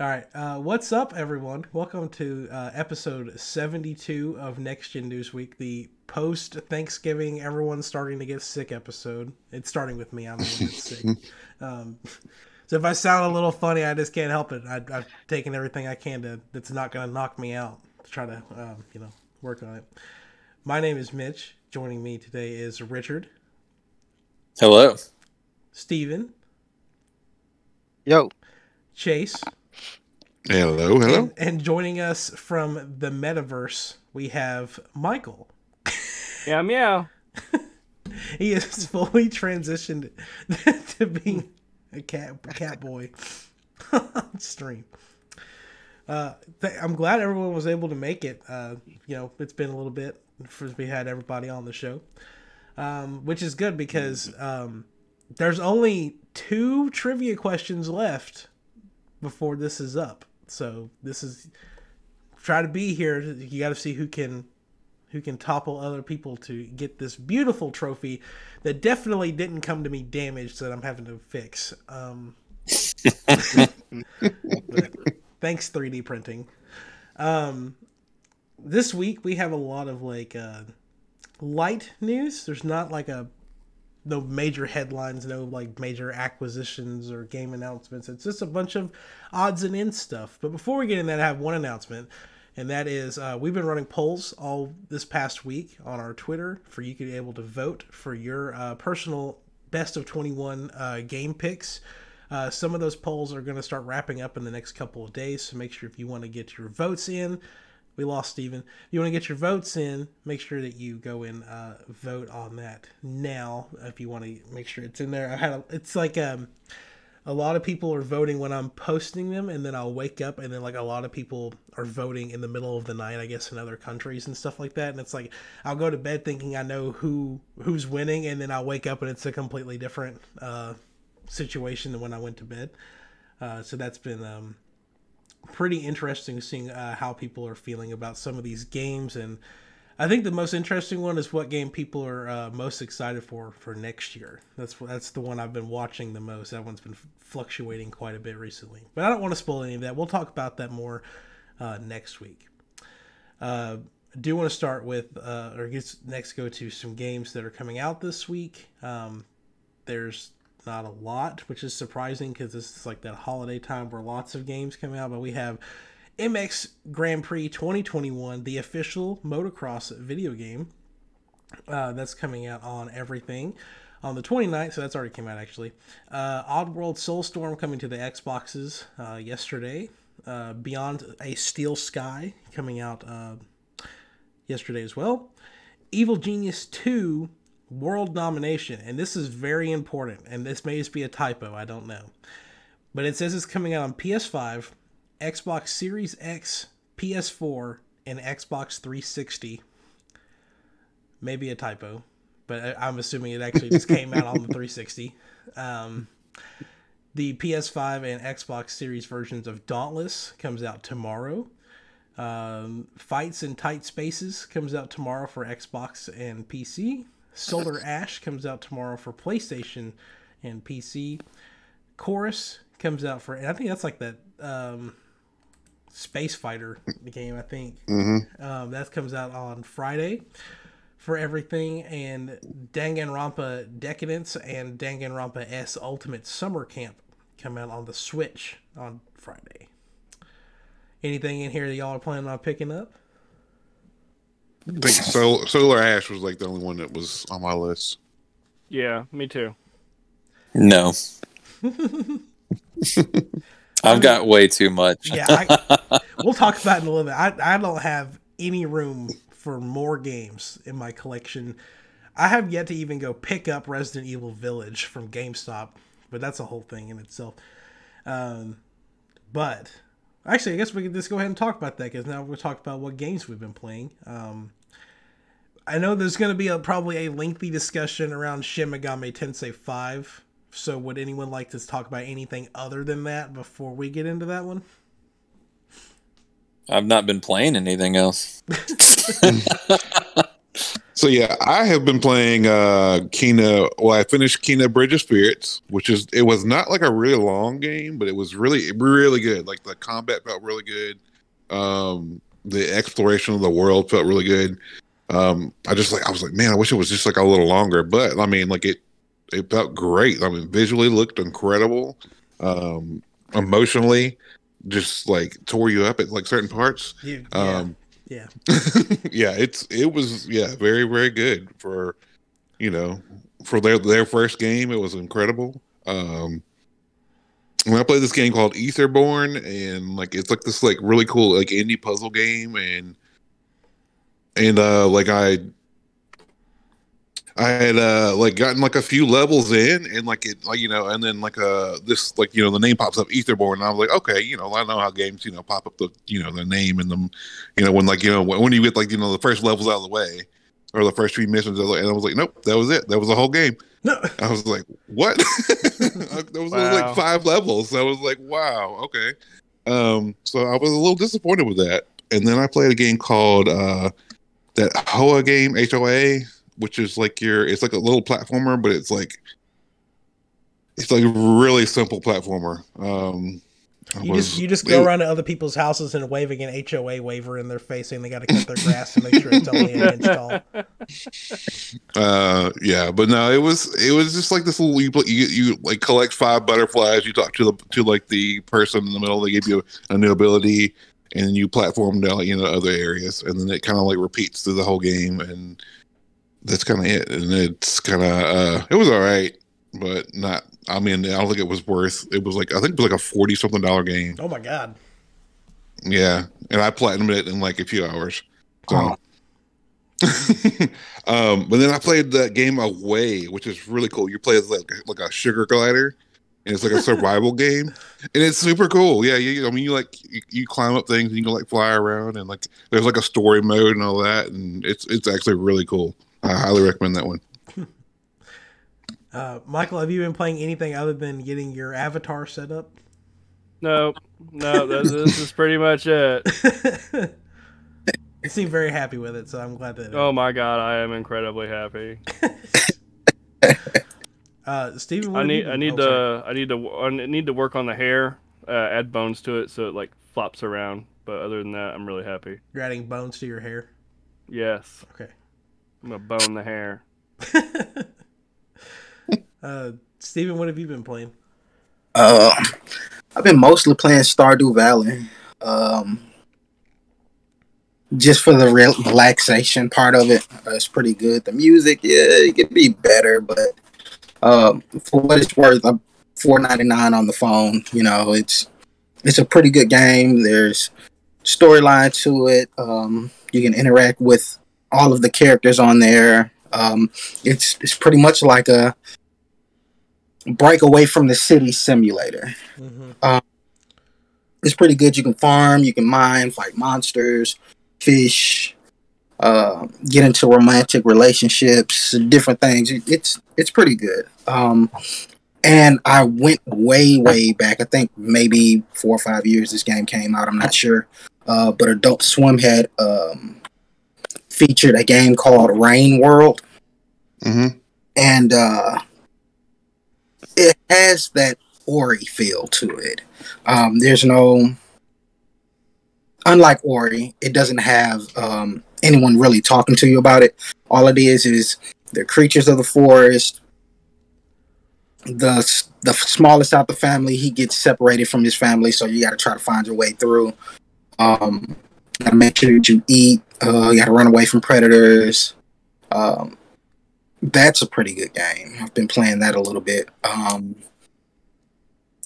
All right. Uh, what's up, everyone? Welcome to uh, episode 72 of Next Gen News Week, the post Thanksgiving, everyone's starting to get sick episode. It's starting with me. I'm the one that's sick. Um, so if I sound a little funny, I just can't help it. I, have taken everything I can to that's not going to knock me out to try to, um, you know, work on it. My name is Mitch. Joining me today is Richard. Hello. Steven. Yo. Chase. Hello, hello. And, and, joining us from the metaverse, we have Michael. Yeah, meow. he is fully transitioned to being a cat cat boy on stream. Uh, th- I'm glad everyone was able to make it. Uh, you know, it's been a little bit since we had everybody on the show, um, which is good because um, there's only two trivia questions left before this is up. So this is try to be here. You got to see who can who can topple other people to get this beautiful trophy that definitely didn't come to me damaged that I'm having to fix. Um, thanks 3D printing. Um, this week we have a lot of like uh, light news. There's not like a no major headlines, no like major acquisitions or game announcements. It's just a bunch of odds and ends stuff. But before we get in that, I have one announcement, and that is uh, we've been running polls all this past week on our Twitter for you to be able to vote for your uh, personal best of 21 uh, game picks. Uh, some of those polls are going to start wrapping up in the next couple of days, so make sure if you want to get your votes in, we lost Steven. If you want to get your votes in, make sure that you go and uh, vote on that now. If you want to make sure it's in there, I had a, it's like um, a lot of people are voting when I'm posting them, and then I'll wake up, and then like a lot of people are voting in the middle of the night, I guess, in other countries and stuff like that. And it's like I'll go to bed thinking I know who who's winning, and then I'll wake up and it's a completely different uh, situation than when I went to bed. Uh, so that's been um, pretty interesting seeing uh, how people are feeling about some of these games and I think the most interesting one is what game people are uh, most excited for for next year. That's that's the one I've been watching the most. That one's been fluctuating quite a bit recently. But I don't want to spoil any of that. We'll talk about that more uh, next week. Uh, I do want to start with, uh, or next go to some games that are coming out this week. Um, there's not a lot, which is surprising because this is like that holiday time where lots of games come out. But we have MX Grand Prix 2021, the official motocross video game uh, that's coming out on everything on the 29th. So that's already came out actually. Uh, Oddworld Soulstorm coming to the Xboxes uh, yesterday. Uh, Beyond a Steel Sky coming out uh, yesterday as well. Evil Genius 2 World Domination, and this is very important, and this may just be a typo, I don't know. But it says it's coming out on PS5, Xbox Series X, PS4, and Xbox 360. Maybe a typo, but I'm assuming it actually just came out on the 360. Um, the PS5 and Xbox Series versions of Dauntless comes out tomorrow. Um, Fights in Tight Spaces comes out tomorrow for Xbox and PC. Solar Ash comes out tomorrow for PlayStation and PC. Chorus comes out for, and I think that's like that um, Space Fighter game. I think mm-hmm. um, that comes out on Friday for everything, and Danganronpa Decadence and Danganronpa S Ultimate Summer Camp come out on the Switch on Friday. Anything in here that y'all are planning on picking up? I think Sol- Solar Ash was like the only one that was on my list. Yeah, me too. No. I've got way too much. yeah, I, we'll talk about it in a little bit. I, I don't have any room for more games in my collection. I have yet to even go pick up Resident Evil Village from GameStop, but that's a whole thing in itself. Um, but Actually, I guess we could just go ahead and talk about that because now we'll talk about what games we've been playing. Um, I know there's going to be a, probably a lengthy discussion around Shin Megami Tensei 5. So, would anyone like to talk about anything other than that before we get into that one? I've not been playing anything else. So yeah, I have been playing uh Kena. Well, I finished Kena Bridge of Spirits, which is it was not like a really long game, but it was really really good. Like the combat felt really good. Um, the exploration of the world felt really good. Um, I just like I was like, man, I wish it was just like a little longer. But I mean, like it it felt great. I mean, visually looked incredible. Um, emotionally, just like tore you up at like certain parts. You, yeah. Um, yeah. yeah, it's it was yeah very very good for you know for their their first game. It was incredible. Um, when I played this game called Etherborn, and like it's like this like really cool like indie puzzle game, and and uh like I I had uh like gotten like a few levels in and like it like you know and then like uh this like you know the name pops up Etherborn and I was like okay you know I know how games you know pop up the you know the name and them you know when like you know when, when you get like you know the first levels out of the way or the first few missions and I was like nope that was it. That was the whole game. No. I was like what? That was Wow. like five levels. I was like wow okay. Um so I was a little disappointed with that. And then I played a game called uh that Hoa game HOA which is like your it's like a little platformer but it's like it's like a really simple platformer um You was- just you just go it- around to other people's houses and waving an HOA waiver in their face saying they got to cut their grass to make sure it's only an inch tall. uh yeah but no it was it was just like this little you, you you like collect five butterflies you talk to the to like the person in the middle they give you a new ability and then you platform down you know other areas and then it kind of like repeats through the whole game and that's kind of it and it's kind of uh it was all right but not i mean i don't think it was worth it was like i think it was like a 40 something dollar game Oh my god. yeah and i platinumed it in like a few hours so Oh. um, but then I played that game Away, which is really cool. You play as like like a sugar glider, and it's like a survival game, and it's super cool. Yeah, you, I mean, you like you, you climb up things and you can like fly around, and like there's like a story mode and all that, and it's it's actually really cool. I highly recommend that one. Uh, Michael, have you been playing anything other than getting your avatar set up? No, no, that, this is pretty much it. you seem very happy with it, so I'm glad that. Oh my god, I am incredibly happy. Uh, Steven, what I need, you I been- need oh, sorry. to, I need to, I need to work on the hair, uh, add bones to it so it like flops around. But other than that, I'm really happy. You're adding bones to your hair. Yes, Okay. I'm gonna bone the hair. uh, Steven, what have you been playing? Uh, I've been mostly playing Stardew Valley. Um, just for the relaxation part of it, uh, it's pretty good. The music, yeah, it could be better, but um, for what it's worth, I'm four ninety nine on the phone. You know, it's it's a pretty good game. There's storyline to it. Um, you can interact with all of the characters on there. Um, it's it's pretty much like a break away from the city simulator. hmm It's pretty good. You can farm, you can mine, fight monsters, fish, uh, get into romantic relationships, different things. It- It's it's pretty good. Um, and I went way way back. I think maybe four or five years this game came out. I'm not sure. Uh, but Adult Swim had um, featured a game called Rain World. Mm-hmm. and uh, it has that Ori feel to it. Um, there's no, unlike Ori, it doesn't have um, anyone really talking to you about it. All it is is the creatures of the forest. The the smallest out the family, he gets separated from his family, so you got to try to find your way through. Um, got to make sure that you eat. Uh, you got to run away from predators. Um, that's a pretty good game. I've been playing that a little bit. Um,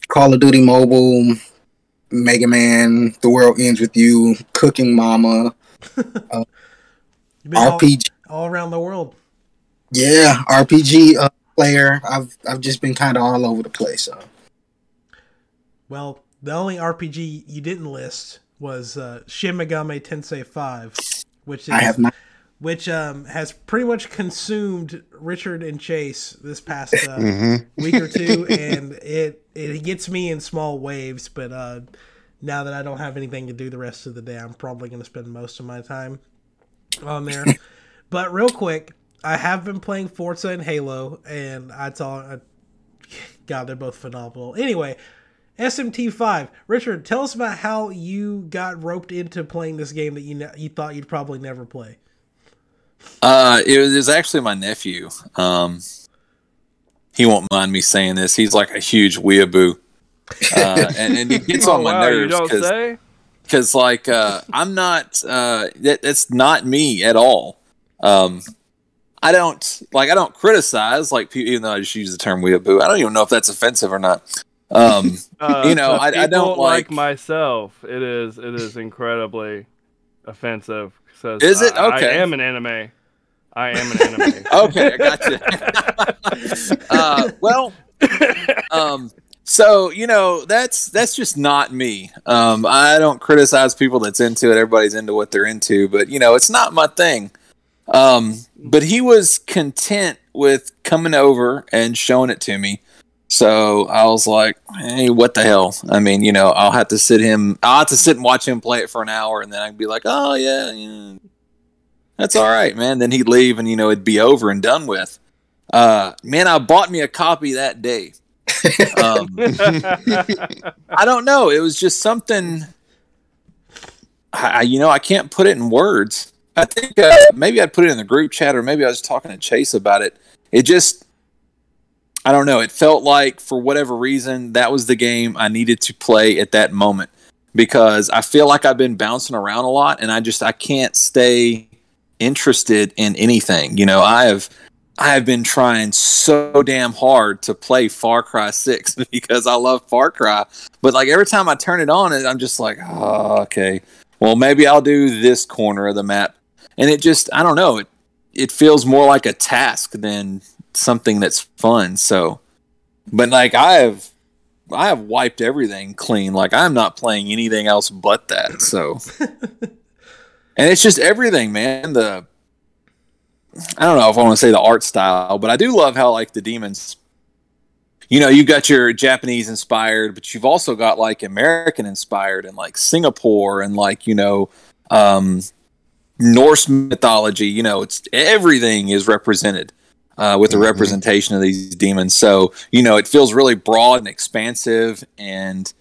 Call of Duty Mobile, Mega Man, The World Ends with You, Cooking Mama, You've been all, RPG. all around the world. Yeah, RPG uh, player. I've I've just been kind of all over the place. So. Well, the only RPG you didn't list was uh, Shin Megami Tensei 5, which is I have not. which um, has pretty much consumed Richard and Chase this past uh, Mm-hmm. week or two, and it it gets me in small waves. But uh, now that I don't have anything to do the rest of the day, I'm probably going to spend most of my time on there. But real quick, I have been playing Forza and Halo, and I thought, God, they're both phenomenal. Anyway, SMT5. Richard, tell us about how you got roped into playing this game that you ne- you thought you'd probably never play. Uh, it was, it was actually my nephew. Um, he won't mind me saying this. He's like a huge weeaboo. Uh, and, and he gets on Oh, my wow, nerves because because like uh, I'm not uh, that, that's not me at all. Um, I don't like I don't criticize like even though I just use the term weeaboo. I don't even know if that's offensive or not. Um, Uh, You know, I- I don't like like- myself. It is it is incredibly offensive. Says, Is it? I- Okay. I am an anime. I am an anime. okay, I got you. uh, well, um, so you know that's that's just not me. Um, I don't criticize people that's into it. Everybody's into what they're into, but you know it's not my thing. Um, but he was content with coming over and showing it to me. So I was like, "Hey, what the hell?" I mean, you know, I'll have to sit him. I'll have to sit and watch him play it for an hour, and then I'd be like, "Oh yeah, yeah that's all right, man." Then he'd leave, and you know, it'd be over and done with. Uh, man, I bought me a copy that day. Um, I don't know. It was just something. I, you know, I can't put it in words. I think uh, maybe I'd put it in the group chat, or maybe I was talking to Chase about it. It just, I don't know. It felt like for whatever reason that was the game I needed to play at that moment because I feel like I've been bouncing around a lot, and I just I can't stay interested in anything. You know, I have I have been trying so damn hard to play Far Cry 6 because I love Far Cry. But like every time I turn it on, I'm just like, oh, okay. Well, maybe I'll do this corner of the map. And it just, I don't know, it it feels more like a task than something that's fun. So, but like I have I have wiped everything clean. Like I'm not playing anything else but that. So, and it's just everything, man. The I don't know if I want to say the art style, but I do love how like the demons. You know, you've got your Japanese inspired, but you've also got like American inspired and like Singapore and like you know um, Norse mythology. You know, it's everything is represented uh, with the Mhm. representation of these demons. So you know, it feels really broad and expansive, and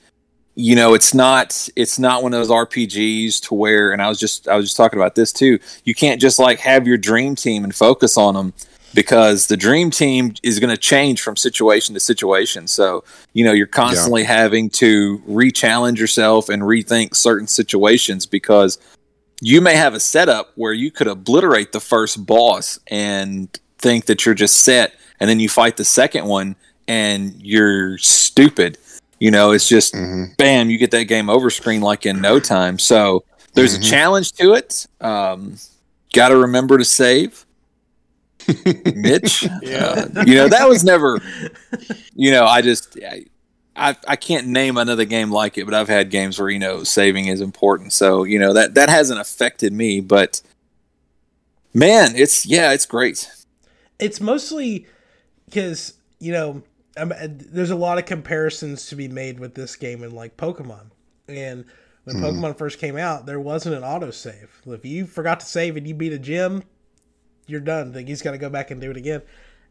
you know, it's not it's not one of those RPGs to where. And I was just I was just talking about this too. You can't just like have your dream team and focus on them because the dream team is going to change from situation to situation. So, you know, you're constantly having to re-challenge yourself and rethink certain situations because you may have a setup where you could obliterate the first boss and think that you're just set and then you fight the second one and you're stupid. You know, it's just Mhm. bam, you get that game over screen like in no time. So there's Mhm. a challenge to it. Um, Got to remember to save. Mitch, Yeah. uh, you know that was never. You know, I just I, I I can't name another game like it, but I've had games where you know saving is important. So you know that that hasn't affected me, but man, it's yeah, it's great. It's mostly because you know um, uh, there's a lot of comparisons to be made with this game and like Pokemon. And when Pokemon first came out, there wasn't an autosave. If you forgot to save and you beat a gym, you're done. Like he's got to go back and do it again.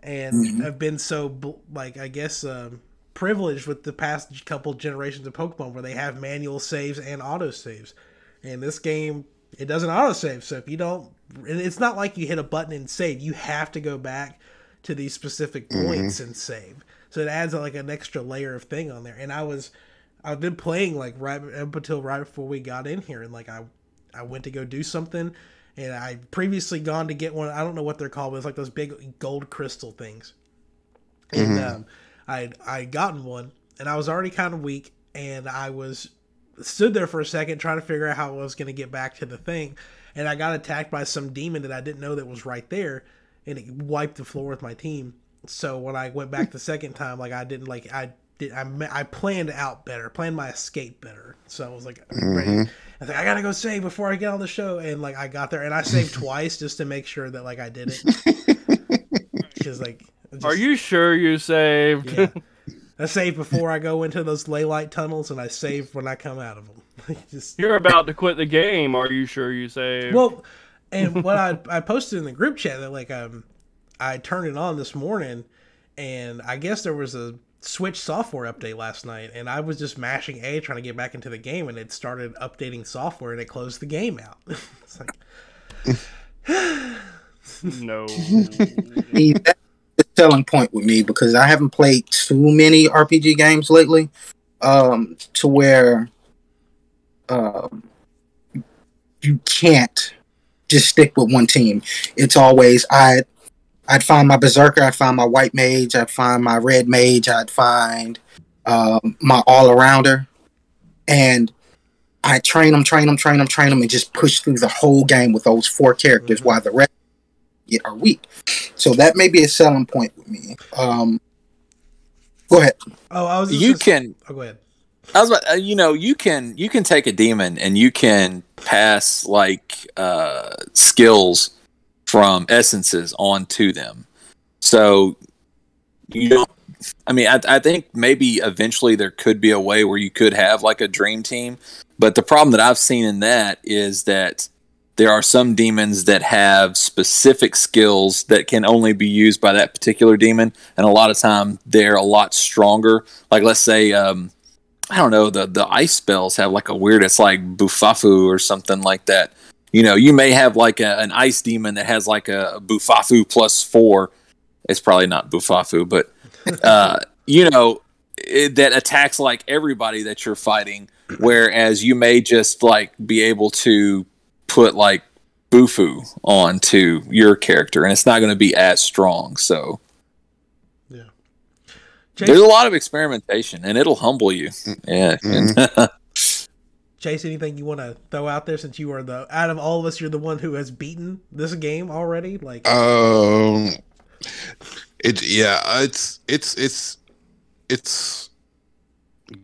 And I've been so like I guess um, privileged with the past couple generations of Pokemon where they have manual saves and autosaves. And this game, it doesn't autosave. So if you don't, and it's not like you hit a button and save. You have to go back to these specific points and save. So it adds like an extra layer of thing on there. And I was, I've been playing like right up until right before we got in here, and like I, I went to go do something, and I previously gone to get one. I don't know what they're called, but it's like those big gold crystal things. And um, I I gotten one, and I was already kind of weak, and I was stood there for a second trying to figure out how I was going to get back to the thing, and I got attacked by some demon that I didn't know that was right there, and it wiped the floor with my team. So when I went back the second time, like I didn't like I did I ma- I planned out better, planned my escape better. So I was like ready. Mm-hmm. I was like I gotta go save before I get on the show, and like I got there and I saved twice just to make sure that like I did it. Because like just- Are you sure you saved? yeah. I save before I go into those ley light tunnels, and I save when I come out of them. Just You're about to quit the game. Are you sure you saved? well, And what I I posted in the group chat that like um I turned it on this morning, and I guess there was a Switch software update last night, and I was just mashing A trying to get back into the game, and it started updating software, and it closed the game out. it's like No. See, that's the selling point with me because I haven't played too many RPG games lately, um, to where um, you can't just stick with one team. It's always I. I'd find my berserker, I'd find my white mage, I'd find my red mage, I'd find um, my all arounder, and I train them, train them, train them, train them, and just push through the whole game with those four characters, Mhm. while the rest get are weak. So that may be a selling point with me. Um, go ahead. oh I was You gonna- can oh go ahead I was about, uh, you know, you can you can take a demon and you can pass like uh, skills from essences onto them. So you don't. I mean, I, I think maybe eventually there could be a way where you could have like a dream team, but the problem that I've seen in that is that there are some demons that have specific skills that can only be used by that particular demon, and a lot of time they're a lot stronger. Like let's say. Um, I don't know, the the ice spells have like a weird it's like Bufafu or something like that. You know, you may have like a, an ice demon that has like a, Bufafu plus four. It's probably not Bufafu, but uh, you know, it, that attacks like everybody that you're fighting. Whereas you may just like be able to put like Bufu onto your character, and it's not going to be as strong. So there's a lot of experimentation, and it'll humble you. Yeah. Chase, anything you want to throw out there since you are the out of all of us, you're the one who has beaten this game already? Like, Um, it yeah, it's it's it's it's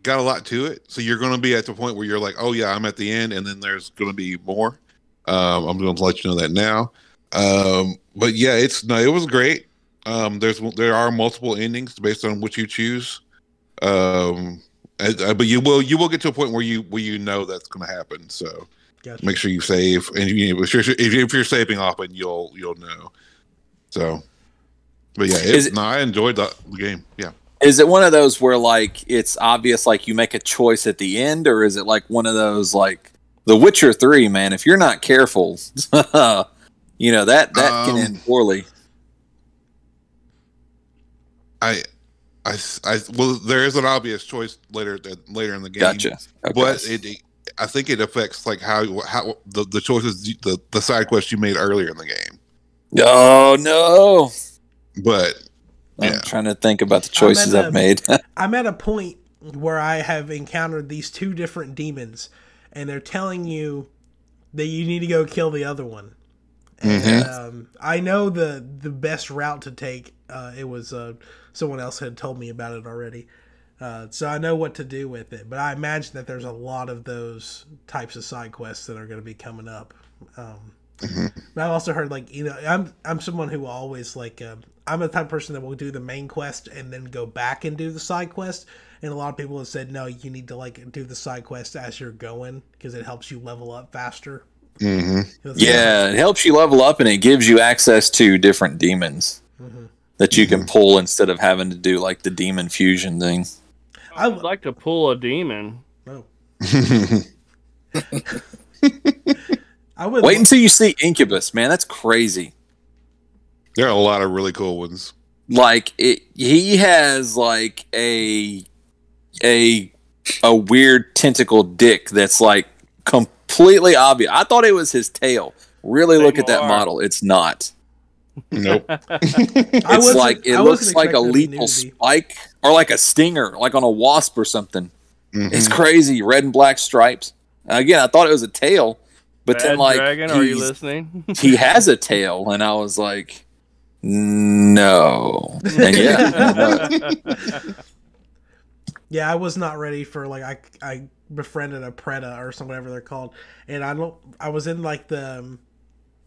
got a lot to it. So you're going to be at the point where you're like, oh yeah, I'm at the end, and then there's going to be more. Um, I'm going to let you know that now. Um, but yeah, it's no, it was great. Um, there's there are multiple endings based on what you choose. Um, and- but you will you will get to a point where you where you know that's going to happen. So gotcha. make sure you save, and you, if you're if you're, if you're saving often, you'll you'll know. So, but yeah, Is it, it- no, I enjoyed the, the game. Yeah, Is it one of those where like it's obvious like you make a choice at the end, or is it like one of those like The Witcher Three? Man, if you're not careful, you know that that Um, can end poorly. I, I, I well, there is an obvious choice later that later in the game. Gotcha. Okay. But it, it- I think it affects like how how the the choices the the side quests you made earlier in the game. oh no, But I'm Yeah. trying to think about the choices at I've a- made. I'm at a point where I have encountered these two different demons, and they're telling you that you need to go kill the other one. And um, I know the the best route to take. Uh, it was uh, someone else had told me about it already, uh, so I know what to do with it. But I imagine that there's a lot of those types of side quests that are going to be coming up. Um, But I've also heard like you know I'm I'm someone who always like um, I'm the type of person that will do the main quest and then go back and do the side quest. And a lot of people have said no, you need to like do the side quest as you're going because it helps you level up faster. mhm. yeah, it helps you level up, and it gives you access to different demons Mhm. That you can mm-hmm. pull instead of having to do like the demon fusion thing. I would like to pull a demon. Oh, I would Wait until you see Incubus, man. That's crazy. there are a lot of really cool ones. like it, he has like a a a weird tentacle dick that's like completely obvious. I thought it was his tail. Really Say look at that model. It's not. Nope. It's like it I looks like a expecting there to be lethal spike or like a stinger, like on a wasp or something. Mhm. It's crazy. Red and black stripes. Again, I thought it was a tail, but Bad then like Dragon, are you listening? he has a tail, and I was like, no. And yeah, Yeah, I was not ready for like I I befriended a Preda or some whatever they're called, and I don't. I was in like the um,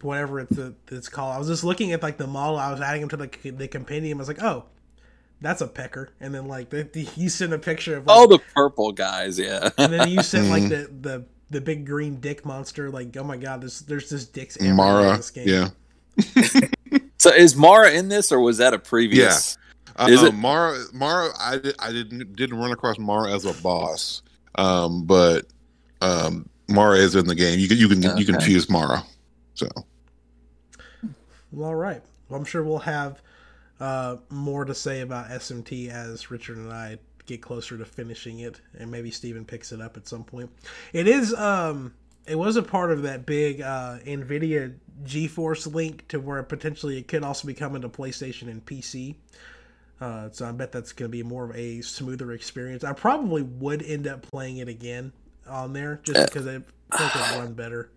whatever it's it's called. I was just looking at like the model. I was adding him to the the compendium. I was like, oh, that's a pecker. And then like the, the, you sent a picture of like, oh, the purple guys, yeah. and then you sent like the the the big green dick monster. Like, oh my god, there's there's this dicks everywhere in Mara. this game. Yeah. So is Mara in this, or was that a previous? Uh, Is uh, it- Mara? Mara, I, did, I didn't didn't run across Mara as a boss, um, but um, Mara is in the game. You can you can you can choose Mara. So Well, all right. Well, I'm sure we'll have uh, more to say about SMT as Richard and I get closer to finishing it, and maybe Steven picks it up at some point. It is. Um, it was a part of that big uh, Nvidia GeForce link to where potentially it could also be coming to PlayStation and PC. Uh, so I bet that's going to be more of a smoother experience. I probably would end up playing it again on there just Uh, because I think it would run better.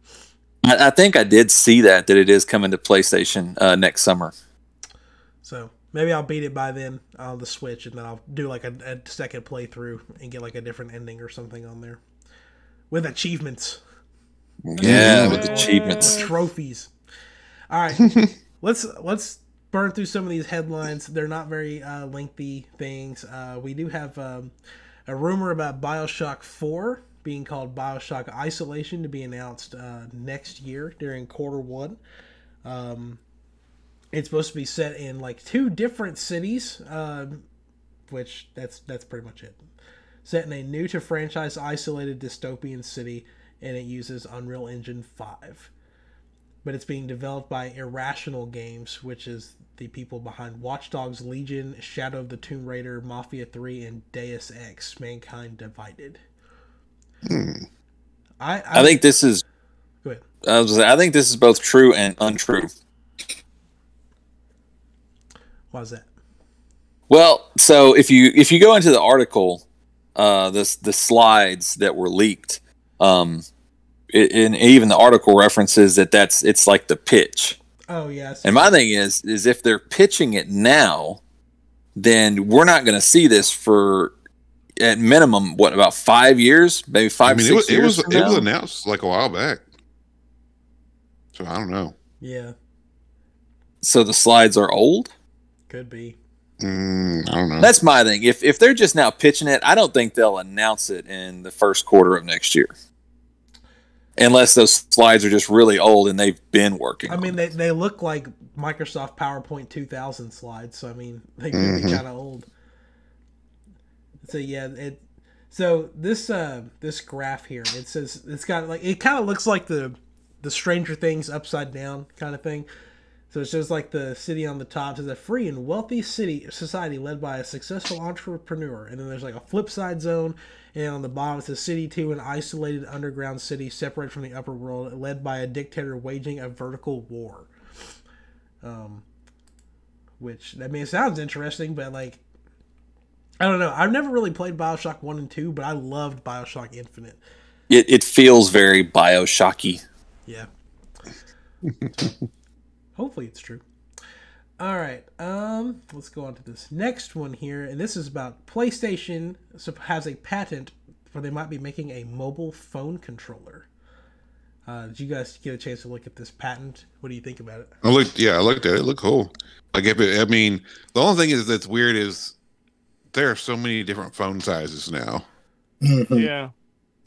I, I think I did see that that it is coming to PlayStation uh, next summer. So maybe I'll beat it by then on the Switch, and then I'll do like a, a second playthrough and get like a different ending or something on there with achievements, Yeah, with Yeah. achievements. trophies. All right, let's let's burn through some of these headlines. They're not very uh, lengthy things. Uh, we do have um, a rumor about Bioshock Four being called Bioshock Isolation to be announced uh, next year during quarter one. Um, it's supposed to be set in like two different cities, um, which that's that's pretty much it. Set in a new to franchise isolated dystopian city, and it uses Unreal Engine five. But it's being developed by Irrational Games, which is the people behind Watch Dogs Legion, Shadow of the Tomb Raider, Mafia 3, and Deus Ex: Mankind Divided. Hmm. I I think this is. Go ahead. I, was, I think this is both true and untrue. Why is that? Well, so if you if you go into the article, uh, this the slides that were leaked, um, it, and even the article references that that's it's like the pitch. Oh yes. And my thing is, is if they're pitching it now, then we're not going to see this for at minimum what about five years, maybe five. I five mean, it six was it years. was from it was announced like a while back. So I don't know. yeah, so the slides are old. could be. Mm, I don't know. That's my thing. If if they're just now pitching it, I don't think they'll announce it in the first quarter of next year. Unless those slides are just really old and they've been working. I on mean, it. they, they look like Microsoft PowerPoint 2000 slides, so I mean, they could be Mhm. kind of old. So yeah, it. So this uh this graph here, it says it's got like it kind of looks like the the Stranger Things upside down kind of thing. So it's just like the city on the top says a free and wealthy city society led by a successful entrepreneur, and then there's like a flip side zone, and on the bottom it a city two, an isolated underground city separated from the upper world, led by a dictator waging a vertical war. Um, which I mean, it sounds interesting, but like, I don't know. I've never really played Bioshock one and two, but I loved Bioshock Infinite. it, it feels very Bioshocky. Yeah. Hopefully it's true. All right. Um, let's go on to this next one here, and this is about PlayStation sup- has a patent where they might be making a mobile phone controller. Uh, did you guys get a chance to look at this patent? What do you think about it? I looked. Yeah, I looked at it. It looked cool. Like if it, I mean, the only thing is that's weird is there are so many different phone sizes now. Mhm. Yeah.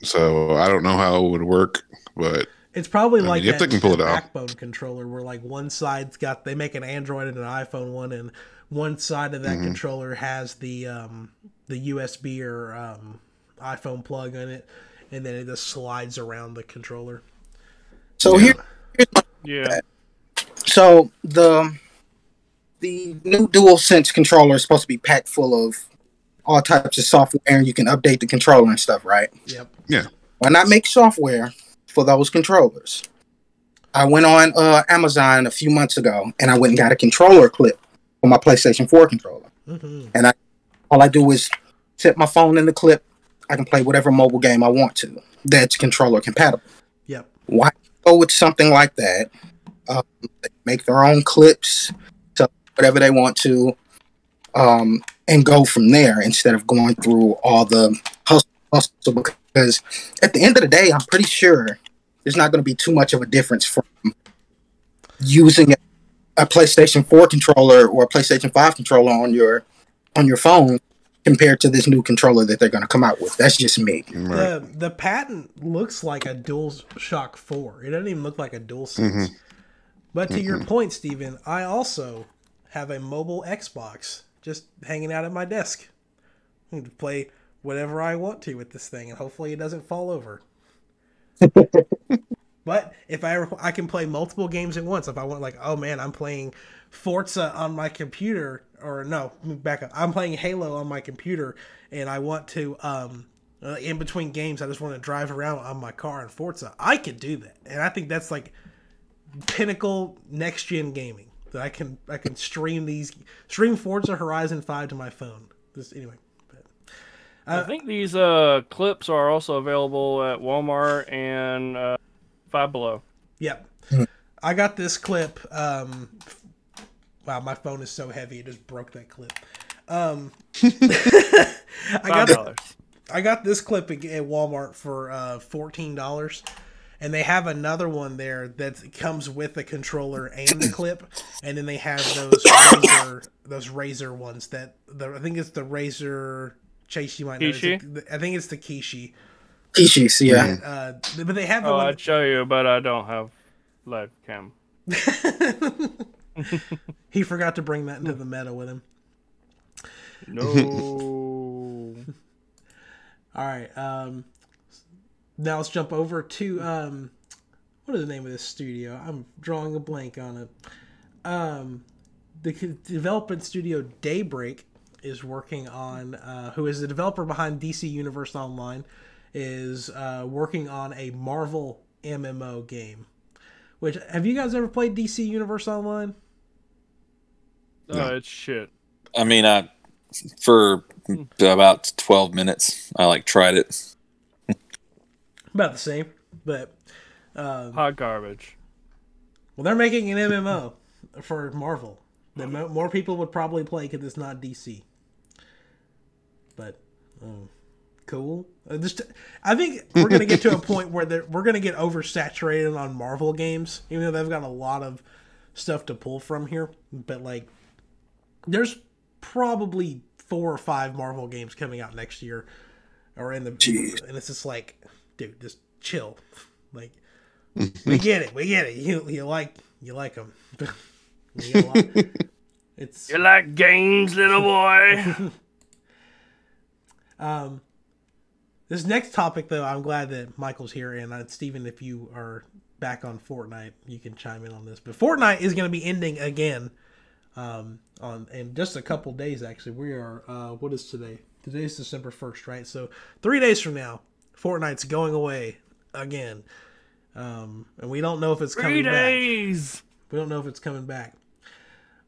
So I don't know how it would work, but It's probably I mean, like if that, they can pull that it off. backbone controller where like one side's got they make an Android and an iPhone one, and one side of that Mhm. controller has the um, the USB or um, iPhone plug in it, and then it just slides around the controller. So Yeah. here, Yeah. so the the new DualSense controller is supposed to be packed full of all types of software, and you can update the controller and stuff, right? Yep. Yeah. Why not make software for those controllers? I went on uh, Amazon a few months ago, and I went and got a controller clip for my PlayStation 4 controller. hmm All I do is set my phone in the clip. I can play whatever mobile game I want to. That's controller compatible. Yep. Why go with something like that? Um, they make their own clips, so whatever they want to, um, and go from there instead of going through all the hustle. hustle because at the end of the day, I'm pretty sure there's not going to be too much of a difference from using a PlayStation 4 controller or a PlayStation 5 controller on your on your phone compared to this new controller that they're going to come out with. That's just me. Right. The the patent looks like a Dual Shock Four. It doesn't even look like a Dual Sense. But to your point, Steven, I also have a mobile Xbox just hanging out at my desk. I can play whatever I want to with this thing, and hopefully it doesn't fall over. but if I ever, I can play multiple games at once. If I want, like, oh man, I'm playing Forza on my computer, or no, back up. I'm playing Halo on my computer, and I want to, um, uh, in between games, I just want to drive around on my car in Forza. I could do that, and I think that's like pinnacle next gen gaming. That I can I can stream these stream Forza Horizon Five to my phone. This anyway. But, I think these uh, clips are also available at Walmart and uh, Five Below. Yep. I got this clip. Um, wow, my phone is so heavy it just broke that clip. Um, I Five got dollars. I got this clip at at Walmart for uh, fourteen dollars, and they have another one there that comes with the controller and the clip, and then they have those Razer those Razer ones that the I think it's the Razer chase you might know. I think it's the Kishi. Kishis, yeah. Uh, but they have the Oh, one. I'd show you, but I don't have live cam. he forgot to bring that into the meta with him. No. All right. Um, now let's jump over to um, what is the name of this studio? I'm drawing a blank on it. Um, the development studio Daybreak is working on, uh, who is the developer behind DC Universe Online, is uh, working on a Marvel MMO game. Which have you guys ever played DC Universe Online? Oh, it's shit. I mean, I for about twelve minutes, I like tried it. About the same, but um, Hot garbage. Well, they're making an MMO for Marvel that mo- more people would probably play because it's not DC. But um, cool. Uh, just, I think we're gonna get to a point where we're gonna get oversaturated on Marvel games, even though they've got a lot of stuff to pull from here. But like, there's probably four or five Marvel games coming out next year, or in the, Jeez. and it's just like, dude, just chill. Like, we get it, we get it. You you like you like them. it's You like games, little boy? um. This next topic, though, I'm glad that Michael's here, and uh, Steven, if you are back on Fortnite, you can chime in on this. But Fortnite is going to be ending again, um, on in just a couple days. Actually, we are. Uh, what is today? Today's December first, right? So three days from now, Fortnite's going away again, um, and we don't know if it's Three coming back. We don't know if it's coming back.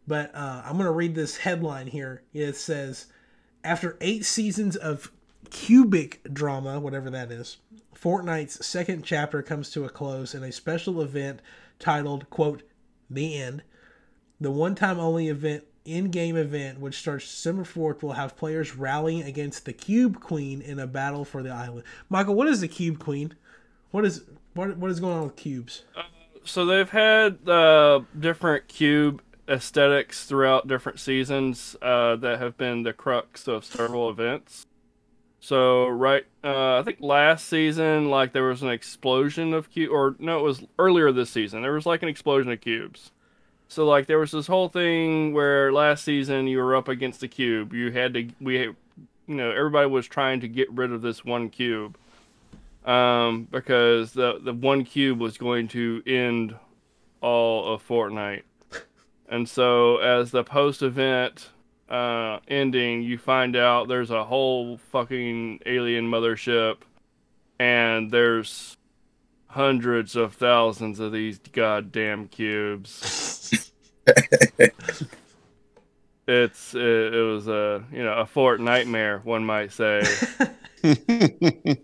But uh, I'm going to read this headline here. It says After eight seasons of cubic drama, whatever that is, Fortnite's second chapter comes to a close in a special event titled, quote, The End. The one time only event, in game event, which starts December 4th, will have players rallying against the Cube Queen in a battle for the island. Michael, what is the Cube Queen? What is what, what is going on with cubes? So they've had uh, different cube aesthetics throughout different seasons uh, that have been the crux of several events. So right, uh, I think last season, like there was an explosion of cube, or no, it was earlier this season. There was like an explosion of cubes. So like there was this whole thing where last season you were up against the cube. You had to we, you know, everybody was trying to get rid of this one cube, um, because the the one cube was going to end all of Fortnite. And so as the post event uh, ending, you find out there's a whole fucking alien mothership, and there's hundreds of thousands of these goddamn cubes. it's it, it was a you know a Fort nightmare, one might say.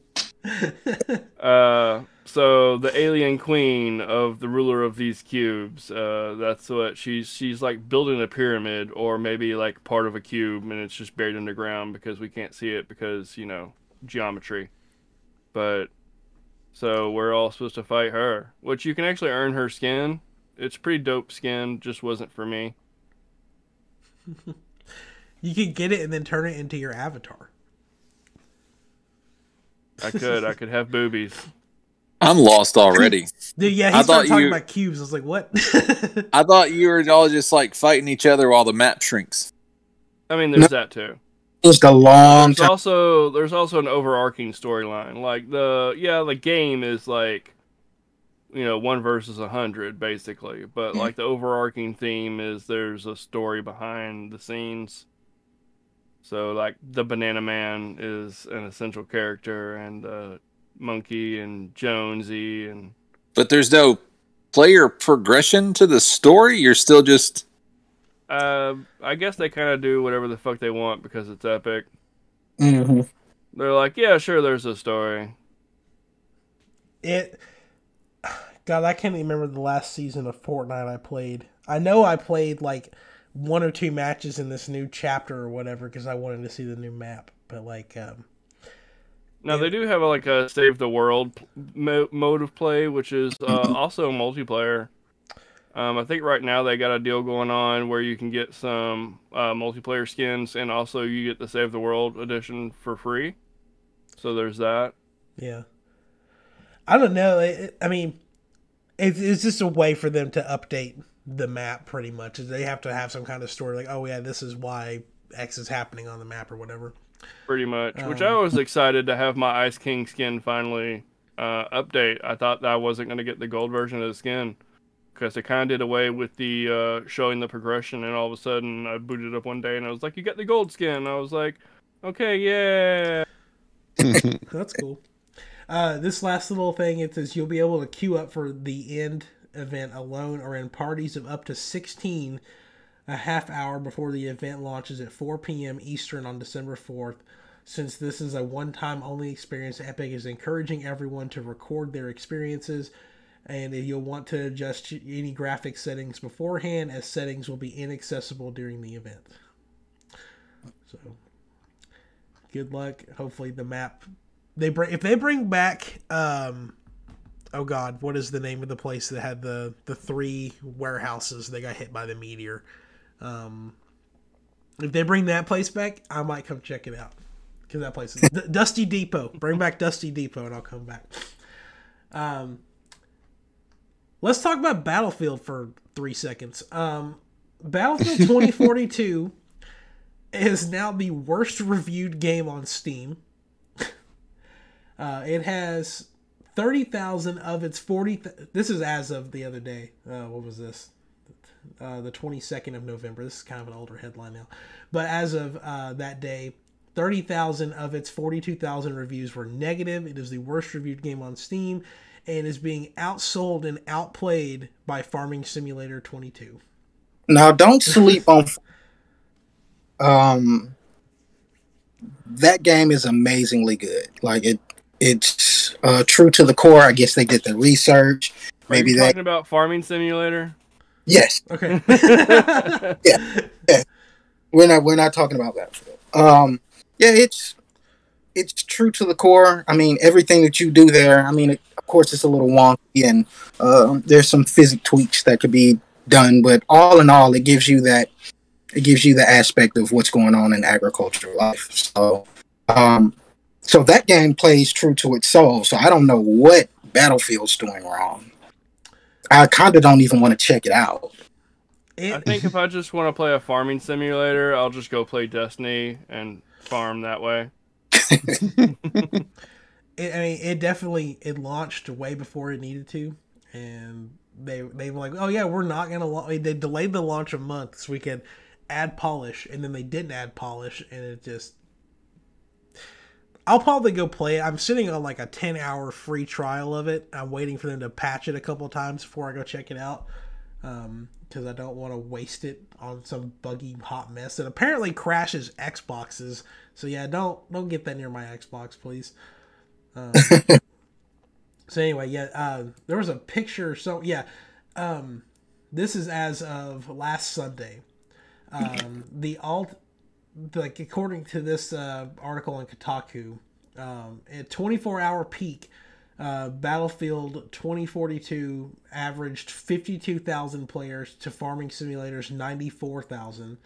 Uh, so the alien queen of the ruler of these cubes, uh, that's what she's she's like building a pyramid or maybe like part of a cube and it's just buried underground because we can't see it because, you know, geometry. But so we're all supposed to fight her, which you can actually earn her skin. It's pretty dope skin, just wasn't for me. You could get it and then turn it into your avatar. I could. I could have boobies. I'm lost already. Dude, yeah, he I started thought talking you- about cubes. I was like, what? I thought you were all just like fighting each other while the map shrinks. I mean, there's that too. Just a long There's time. also there's also an overarching storyline. Like the yeah, the game is like you know one versus a hundred basically, but like the overarching theme is there's a story behind the scenes. So like the Banana Man is an essential character, and uh, Monkey and Jonesy and But there's no player progression to the story. You're still just uh, I guess they kind of do whatever the fuck they want because it's epic. hmm They're like, yeah, sure, there's a story. it. God, I can't even remember the last season of Fortnite I played. I know I played like one or two matches in this new chapter or whatever because I wanted to see the new map. But like, um, Now Yeah. they do have a, like a save the world mo- mode of play, which is uh, also multiplayer. Um, I think right now they got a deal going on where you can get some uh, multiplayer skins, and also you get the save the world edition for free. So there's that. Yeah. I don't know. It, it- I mean, it, it's just a way for them to update the map pretty much. They have to have some kind of story like, oh, yeah, this is why X is happening on the map or whatever. pretty much. Which I Um, was excited to have my Ice King skin finally uh, update. I thought that I wasn't going to get the gold version of the skin because they kind of did away with the uh, showing the progression, and all of a sudden I booted up one day and I was like, "You got the gold skin." I was like, "Okay, yeah." That's cool. Uh, this last little thing it says you'll be able to queue up for the end event alone or in parties of up to 16 a half hour before the event launches at 4 p.m. Eastern on December 4th. Since this is a one time only experience, Epic is encouraging everyone to record their experiences. And you'll want to adjust any graphic settings beforehand, as settings will be inaccessible during the event. So, good luck. Hopefully, the map they bring if they bring back um oh god what is the name of the place that had the the three warehouses that got hit by the meteor? Um if they bring that place back i might come check it out. Because that place is D- dusty depot. Bring back dusty depot and i'll come back. Um let's talk about battlefield for three seconds. Um battlefield 2042 is now the worst reviewed game on steam uh, it has 30,000 of its 40. Th- this is as of the other day. Uh, what was this? Uh, the 22nd of November. This is kind of an older headline now. But as of uh, that day, 30,000 of its 42,000 reviews were negative. It is the worst reviewed game on Steam and is being outsold and outplayed by Farming Simulator 22. Now, don't sleep on. Um, that game is amazingly good. Like it, it's uh, true to the core. I guess they did the research. Are Maybe you that. talking about Farming Simulator? Yes, Okay. Yeah. We're not. We're not talking about that. Um, yeah, it's it's true to the core. I mean, everything that you do there. I mean, it, of course, it's a little wonky, and uh, there's some physic tweaks that could be done. But all in all, it gives you that. It gives you the aspect of what's going on in agricultural life. So, um, so that game plays true to its soul. So I don't know what Battlefield's doing wrong. I kind of don't even want to check it out. It- I think if I just want to play a farming simulator, I'll just go play Destiny and farm that way. it, I mean, it definitely it launched way before it needed to, and they they were like, oh yeah, we're not gonna. La-. They delayed the launch a month so we could add polish, and then they didn't add polish, and it just. I'll probably go play it. I'm sitting on like a 10 hour free trial of it. I'm waiting for them to patch it a couple times before I go check it out. Um, because I don't want to waste it on some buggy hot mess that apparently crashes Xboxes. So yeah, don't don't get that near my Xbox, please. Um, so anyway, yeah, uh, there was a picture. So yeah, um, this is as of last Sunday. Um, the alt, like according to this uh, article in Kotaku, um, at 24 hour peak, uh, Battlefield 2042 averaged 52,000 players to Farming Simulator's 94,000.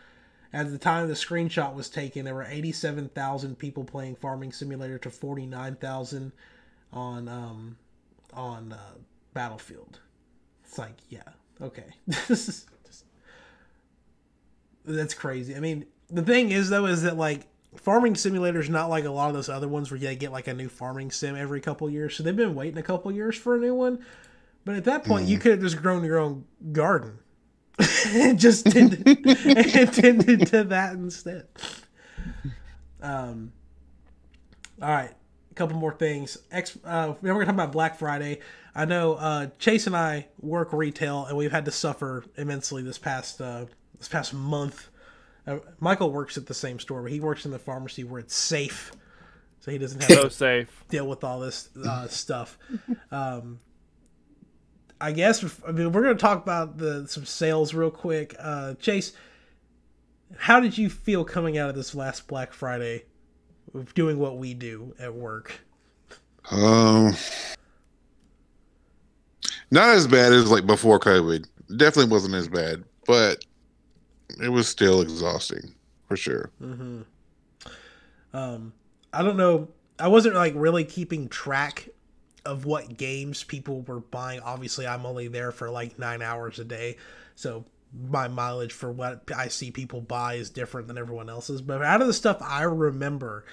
At the time the screenshot was taken, there were 87,000 people playing Farming Simulator to 49,000 on um, on uh, Battlefield. It's like, yeah, okay, this is just, that's crazy. I mean, the thing is though, is that like Farming Simulator is not like a lot of those other ones where you get like a new farming sim every couple years. So they've been waiting a couple years for a new one. But at that point, you could have just grown your own garden and just tended, and tended to that instead. Um. All right, a couple more things. Ex, uh, we're gonna talk about Black Friday. I know uh, Chase and I work retail, and we've had to suffer immensely this past uh, this past month. Uh, Michael works at the same store, but he works in the pharmacy where it's safe, so he doesn't have So to safe. deal with all this uh, stuff. Um, I guess I mean we're going to talk about the some sales real quick. Uh, Chase, how did you feel coming out of this last Black Friday, of doing what we do at work? Um, not as bad as like before COVID. Definitely wasn't as bad, but it was still exhausting for sure. Mm-hmm. Um, I don't know. I wasn't like really keeping track of what games people were buying. Obviously, I'm only there for like nine hours a day, so my mileage for what I see people buy is different than everyone else's. But out of the stuff I remember,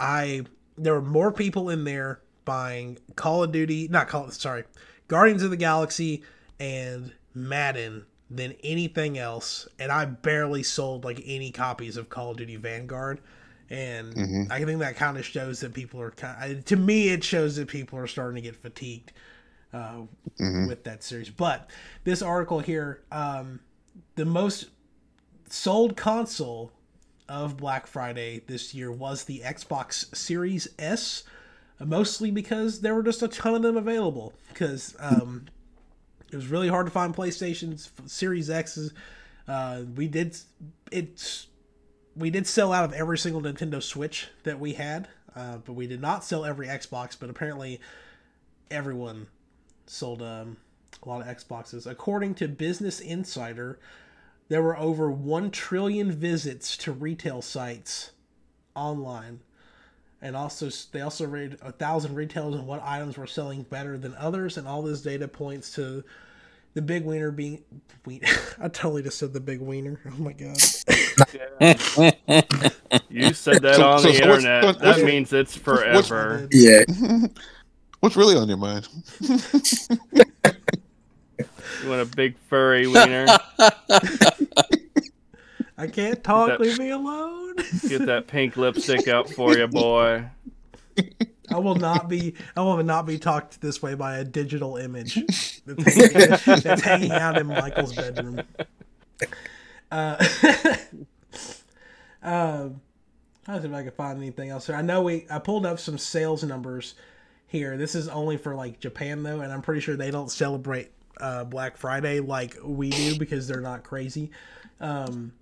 I there were more people in there buying Call of Duty, not Call, sorry, Guardians of the Galaxy and Madden than anything else, and I barely sold like any copies of Call of Duty Vanguard. And Mhm. I think that kind of shows that people are kind. To me, it shows that people are starting to get fatigued uh, Mhm. with that series. But this article here, um, the most sold console of Black Friday this year was the Xbox Series S, mostly because there were just a ton of them available. Because um, it was really hard to find PlayStation's Series X's. Uh, we did it's we did sell out of every single Nintendo Switch that we had, uh, but we did not sell every Xbox. But apparently, everyone sold um, a lot of Xboxes. According to Business Insider, there were over 1 trillion visits to retail sites online. And also, they also rated a thousand retailers on what items were selling better than others, and all this data points to the big wiener being. We, I totally just said the big wiener. Oh my god! You said that So- on so- the so internet. what's- that means it's what's- forever. Yeah. What's really on your mind? You want a big furry wiener? I can't talk. That- Leave me alone. Get that pink lipstick out for you, boy. I will not be. I will not be talked this way by a digital image that's hanging, that's hanging out in Michael's bedroom. Uh, um, I don't see if I can find anything else here. I know we. I pulled up some sales numbers here. This is only for like Japan though, and I'm pretty sure they don't celebrate uh, Black Friday like we do because they're not crazy. Um,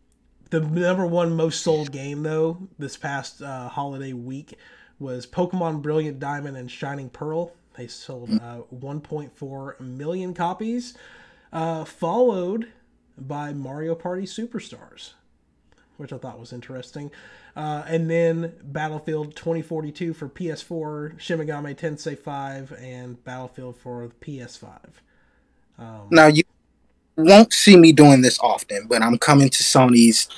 the number one most sold game though this past uh, holiday week was Pokemon Brilliant Diamond and Shining Pearl. They sold uh, 1.4 million copies, uh, followed by Mario Party Superstars, which I thought was interesting. Uh, and then Battlefield 2042 for PS4, Shin Megami Tensei 5, and Battlefield for the PS5. Um, Now you won't see me doing this often, but I'm coming to Sony's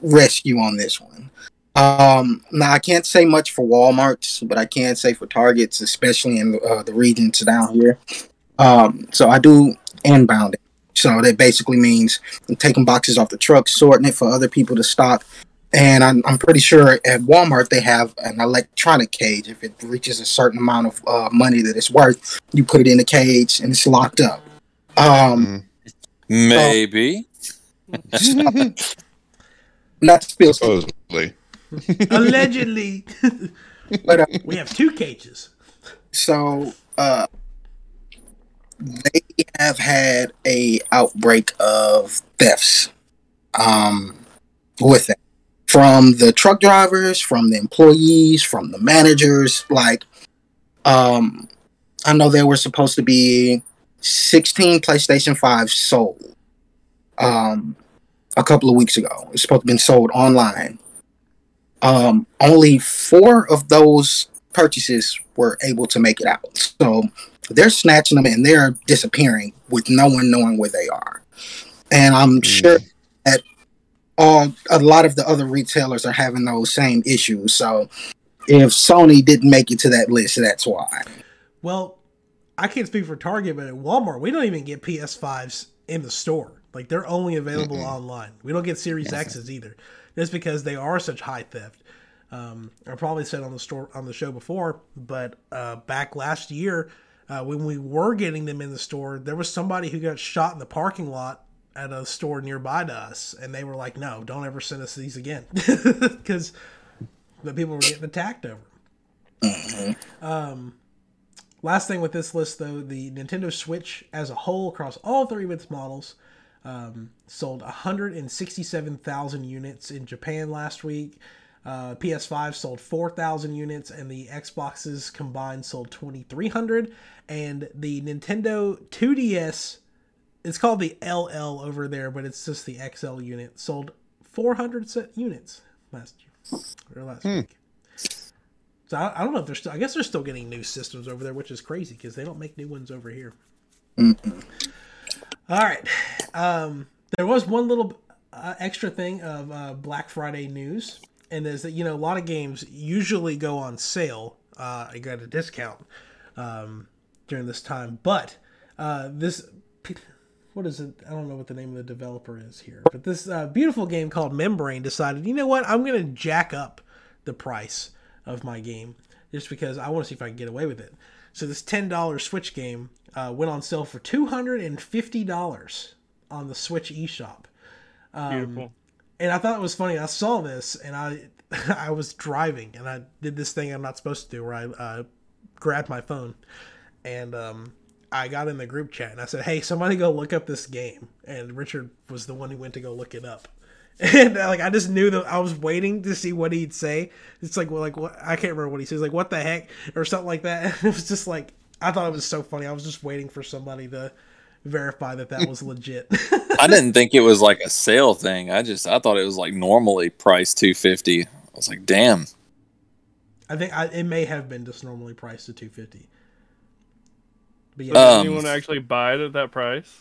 rescue on this one. Um, now I can't say much for Walmart's, but I can say for Targets, especially in uh, the regions down here. Um, so I do inbound. So that basically means I'm taking boxes off the truck, sorting it for other people to stock. And I'm, I'm pretty sure at Walmart they have an electronic cage. If it reaches a certain amount of uh, money that it's worth, you put it in the cage and it's locked up. Um, Maybe. not to spill, Supposedly. allegedly, but uh, we have two cages. so uh, they have had a outbreak of thefts um, with it from the truck drivers, from the employees, from the managers. Like, um, I know there were supposed to be 16 PlayStation 5 sold. Um, a couple of weeks ago. It's supposed to have been sold online. Um, only four of those purchases were able to make it out. So they're snatching them and they're disappearing with no one knowing where they are. And I'm Mm. sure that all a lot of the other retailers are having those same issues. So if Sony didn't make it to that list, that's why. Well, I can't speak for Target, but at Walmart, we don't even get PS5s in the store. Like they're only available online. We don't get Series X's either. Just because they are such high theft. Um, I probably said on the store on the show before, but uh, back last year uh, when we were getting them in the store, there was somebody who got shot in the parking lot at a store nearby to us, and they were like, "No, don't ever send us these again," because the people were getting attacked over. 'em. Um, last thing with this list, though, the Nintendo Switch as a whole across all three of its models um, sold 167,000 units in Japan last week. Uh, PS5 sold 4,000 units, and the Xboxes combined sold 2,300. And the Nintendo 2DS, it's called the LL over there, but it's just the XL unit, sold 400 se- units last year or last week. So I, I don't know if they're still. I guess they're still getting new systems over there, which is crazy because they don't make new ones over here. All right. Um, there was one little uh, extra thing of uh, Black Friday news, and is that you know a lot of games usually go on sale, uh, I got a discount um, during this time, but uh, this. What is it? I don't know what the name of the developer is here, but this uh, beautiful game called Membrane decided, you know what? I'm going to jack up the price of my game just because I want to see if I can get away with it. So this ten dollars Switch game uh, went on sale for two hundred and fifty dollars on the Switch eShop, Beautiful. and I thought it was funny. I saw this and I I was driving and I did this thing I'm not supposed to do where I uh, grabbed my phone and um, I got in the group chat and I said, "Hey, somebody go look up this game." And Richard was the one who went to go look it up. And like I just knew that I was waiting to see what he'd say. It's like well, like what I can't remember what he says, like what the heck or something like that. And it was just like I thought it was so funny. I was just waiting for somebody to verify that that was legit. I didn't think it was like a sale thing. I just I thought it was like normally priced two fifty. I was like, damn. I think I, it may have been just normally priced at two fifty. But yeah, Does Um, anyone actually buy it at that price?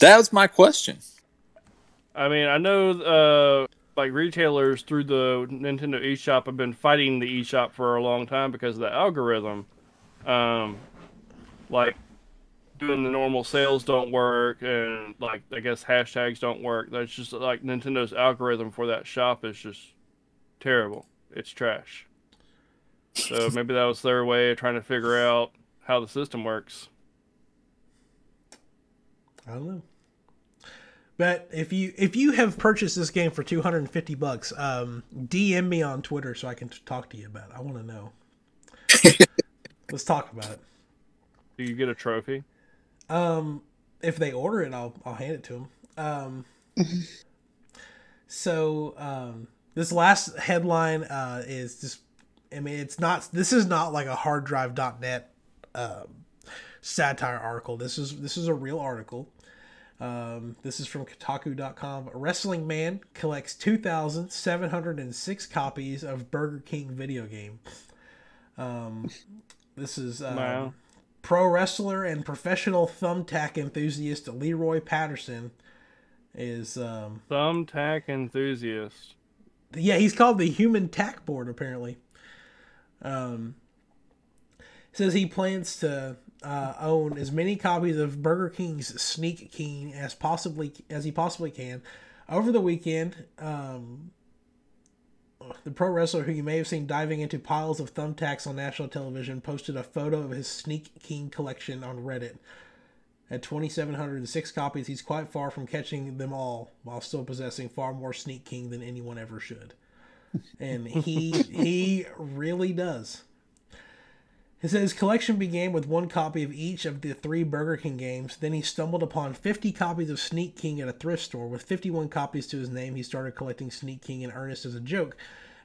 That was my question. I mean, I know uh, like retailers through the Nintendo eShop have been fighting the eShop for a long time because of the algorithm. Um, like doing the normal sales don't work, and like I guess hashtags don't work. That's just like Nintendo's algorithm for that shop is just terrible. It's trash. So maybe that was their way of trying to figure out how the system works. I don't know. But if you if you have purchased this game for two hundred and fifty bucks, um, DM me on Twitter so I can t- talk to you about it. I want to know. Let's talk about it. Do you get a trophy? Um, if they order it, I'll I'll hand it to them. Um, so um, this last headline uh, is just. I mean, it's not. This is not like a harddrive.net um, satire article. This is this is a real article. Um, this is from Kotaku.com. A wrestling man collects 2,706 copies of Burger King video game. Um, this is um, Wow. pro wrestler and professional thumbtack enthusiast Leroy Patterson is um, Thumbtack enthusiast. yeah he's called the human tack board apparently um says he plans to uh, own as many copies of burger king's sneak king as possibly as he possibly can over the weekend um the pro wrestler who you may have seen diving into piles of thumbtacks on national television posted a photo of his sneak king collection on reddit at 2,706 copies, he's quite far from catching them all while still possessing far more Sneak King than anyone ever should. And he he really does. He says his collection began with one copy of each of the three Burger King games. Then he stumbled upon 50 copies of Sneak King at a thrift store. With 51 copies to his name, he started collecting Sneak King in earnest as a joke.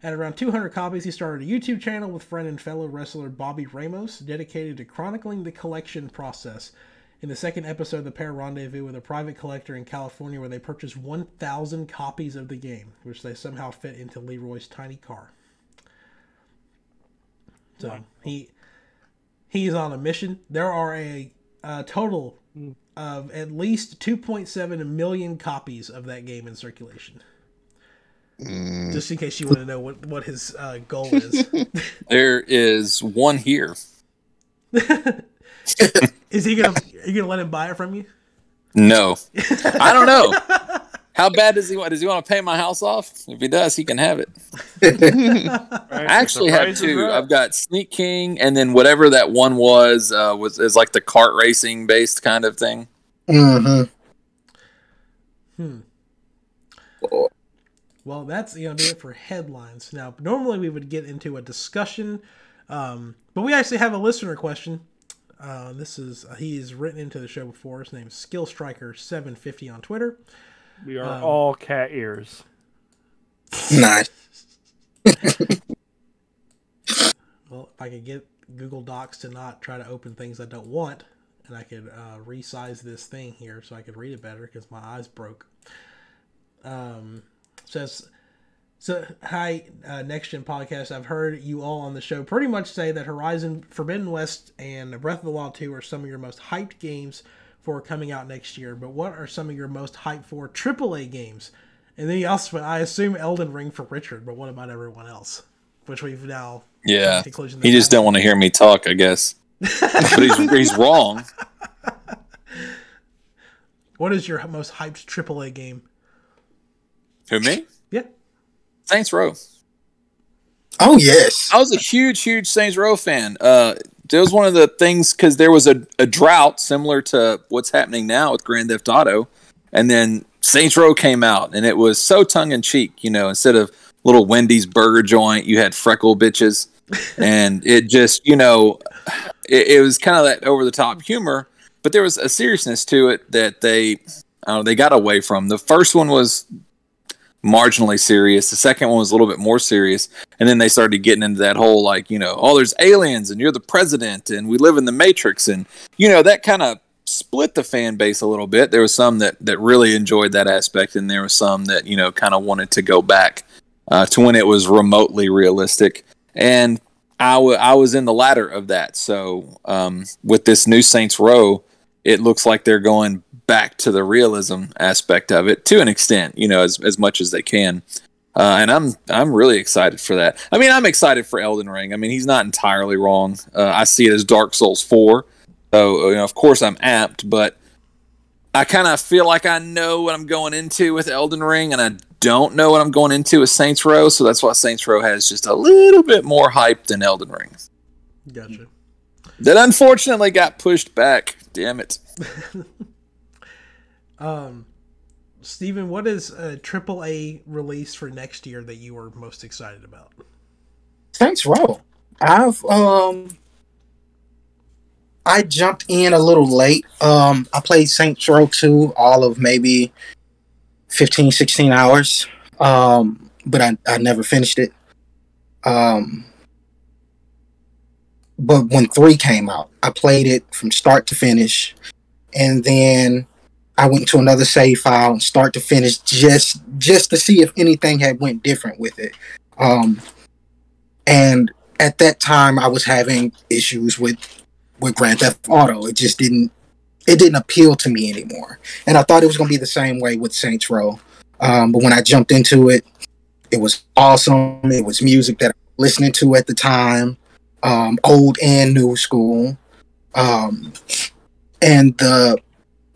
At around 200 copies, he started a YouTube channel with friend and fellow wrestler Bobby Ramos, dedicated to chronicling the collection process. In the second episode, the pair rendezvous with a private collector in California where they purchase 1,000 copies of the game, which they somehow fit into Leroy's tiny car. So he he's on a mission. There are a, a total of at least 2.7 million copies of that game in circulation. Mm, Just in case you want to know what what his uh, goal is. There is one here. is he gonna are you gonna let him buy it from you? No, I don't know. How bad does he want? Does he want to pay my house off? If he does, he can have it. I actually have two. I've got Sneak King, and then whatever that one was uh, was is like the kart racing based kind of thing. Mm-hmm. Hmm. Well, that's gonna be it for headlines. Now, normally we would get into a discussion, um, but we actually have a listener question. Uh, this is uh, he's written into the show before. His name is Skill Striker seven fifty on Twitter. We are Um, all cat ears. Nice. Well, if I could get Google Docs to not try to open things I don't want, and I could uh, resize this thing here so I could read it better because my eyes broke. Um, says, so hi, uh, Next Gen Podcast. I've heard you all on the show pretty much say that Horizon Forbidden West and Breath of the Wild 2 are some of your most hyped games for coming out next year. But what are some of your most hyped for AAA games? And then he also, I assume Elden Ring for Richard, but what about everyone else? Which we've now Yeah, conclusion he just that- don't want to hear me talk, I guess. but he's he's wrong. What is your most hyped AAA game? Who me? Yeah. Saints Row. Oh yes. I was a huge, huge Saints Row fan. Uh, it was one of the things because there was a, a drought similar to what's happening now with Grand Theft Auto, and then Saints Row came out, and it was so tongue in cheek. You know, instead of little Wendy's burger joint, you had freckle bitches, and it just, you know, it, it was kind of that over the top humor, but there was a seriousness to it that they, I don't know, they got away from. The first one was marginally serious. The second one was a little bit more serious. And then they started getting into that whole like, you know, oh, there's aliens and you're the president and we live in the matrix and you know, that kind of split the fan base a little bit. There was some that that really enjoyed that aspect and there was some that, you know, kind of wanted to go back uh, to when it was remotely realistic. And I, w- I was in the latter of that. So um, with this new Saints Row, it looks like they're going back to the realism aspect of it to an extent, you know, as, as much as they can. Uh, and I'm I'm really excited for that. I mean, I'm excited for Elden Ring. I mean, he's not entirely wrong. Uh, I see it as Dark Souls four, so you know, of course I'm apt, but I kind of feel like I know what I'm going into with Elden Ring, and I don't know what I'm going into with Saints Row. So that's why Saints Row has just a little bit more hype than Elden Ring. Gotcha. That unfortunately got pushed back. Damn it. Um, Steven, what is a triple A release for next year that you are most excited about? Saints Row. I've um I jumped in a little late. Um I played Saints Row 2 all of maybe 15 16 hours. Um but I I never finished it. Um but when 3 came out, I played it from start to finish and then I went to another save file and start to finish just just to see if anything had went different with it. Um and at that time I was having issues with with Grand Theft Auto. It just didn't it didn't appeal to me anymore, and I thought it was going to be the same way with Saints Row. Um, but when I jumped into it, it was awesome. It was music that I was listening to at the time, um, old and new school, um, and the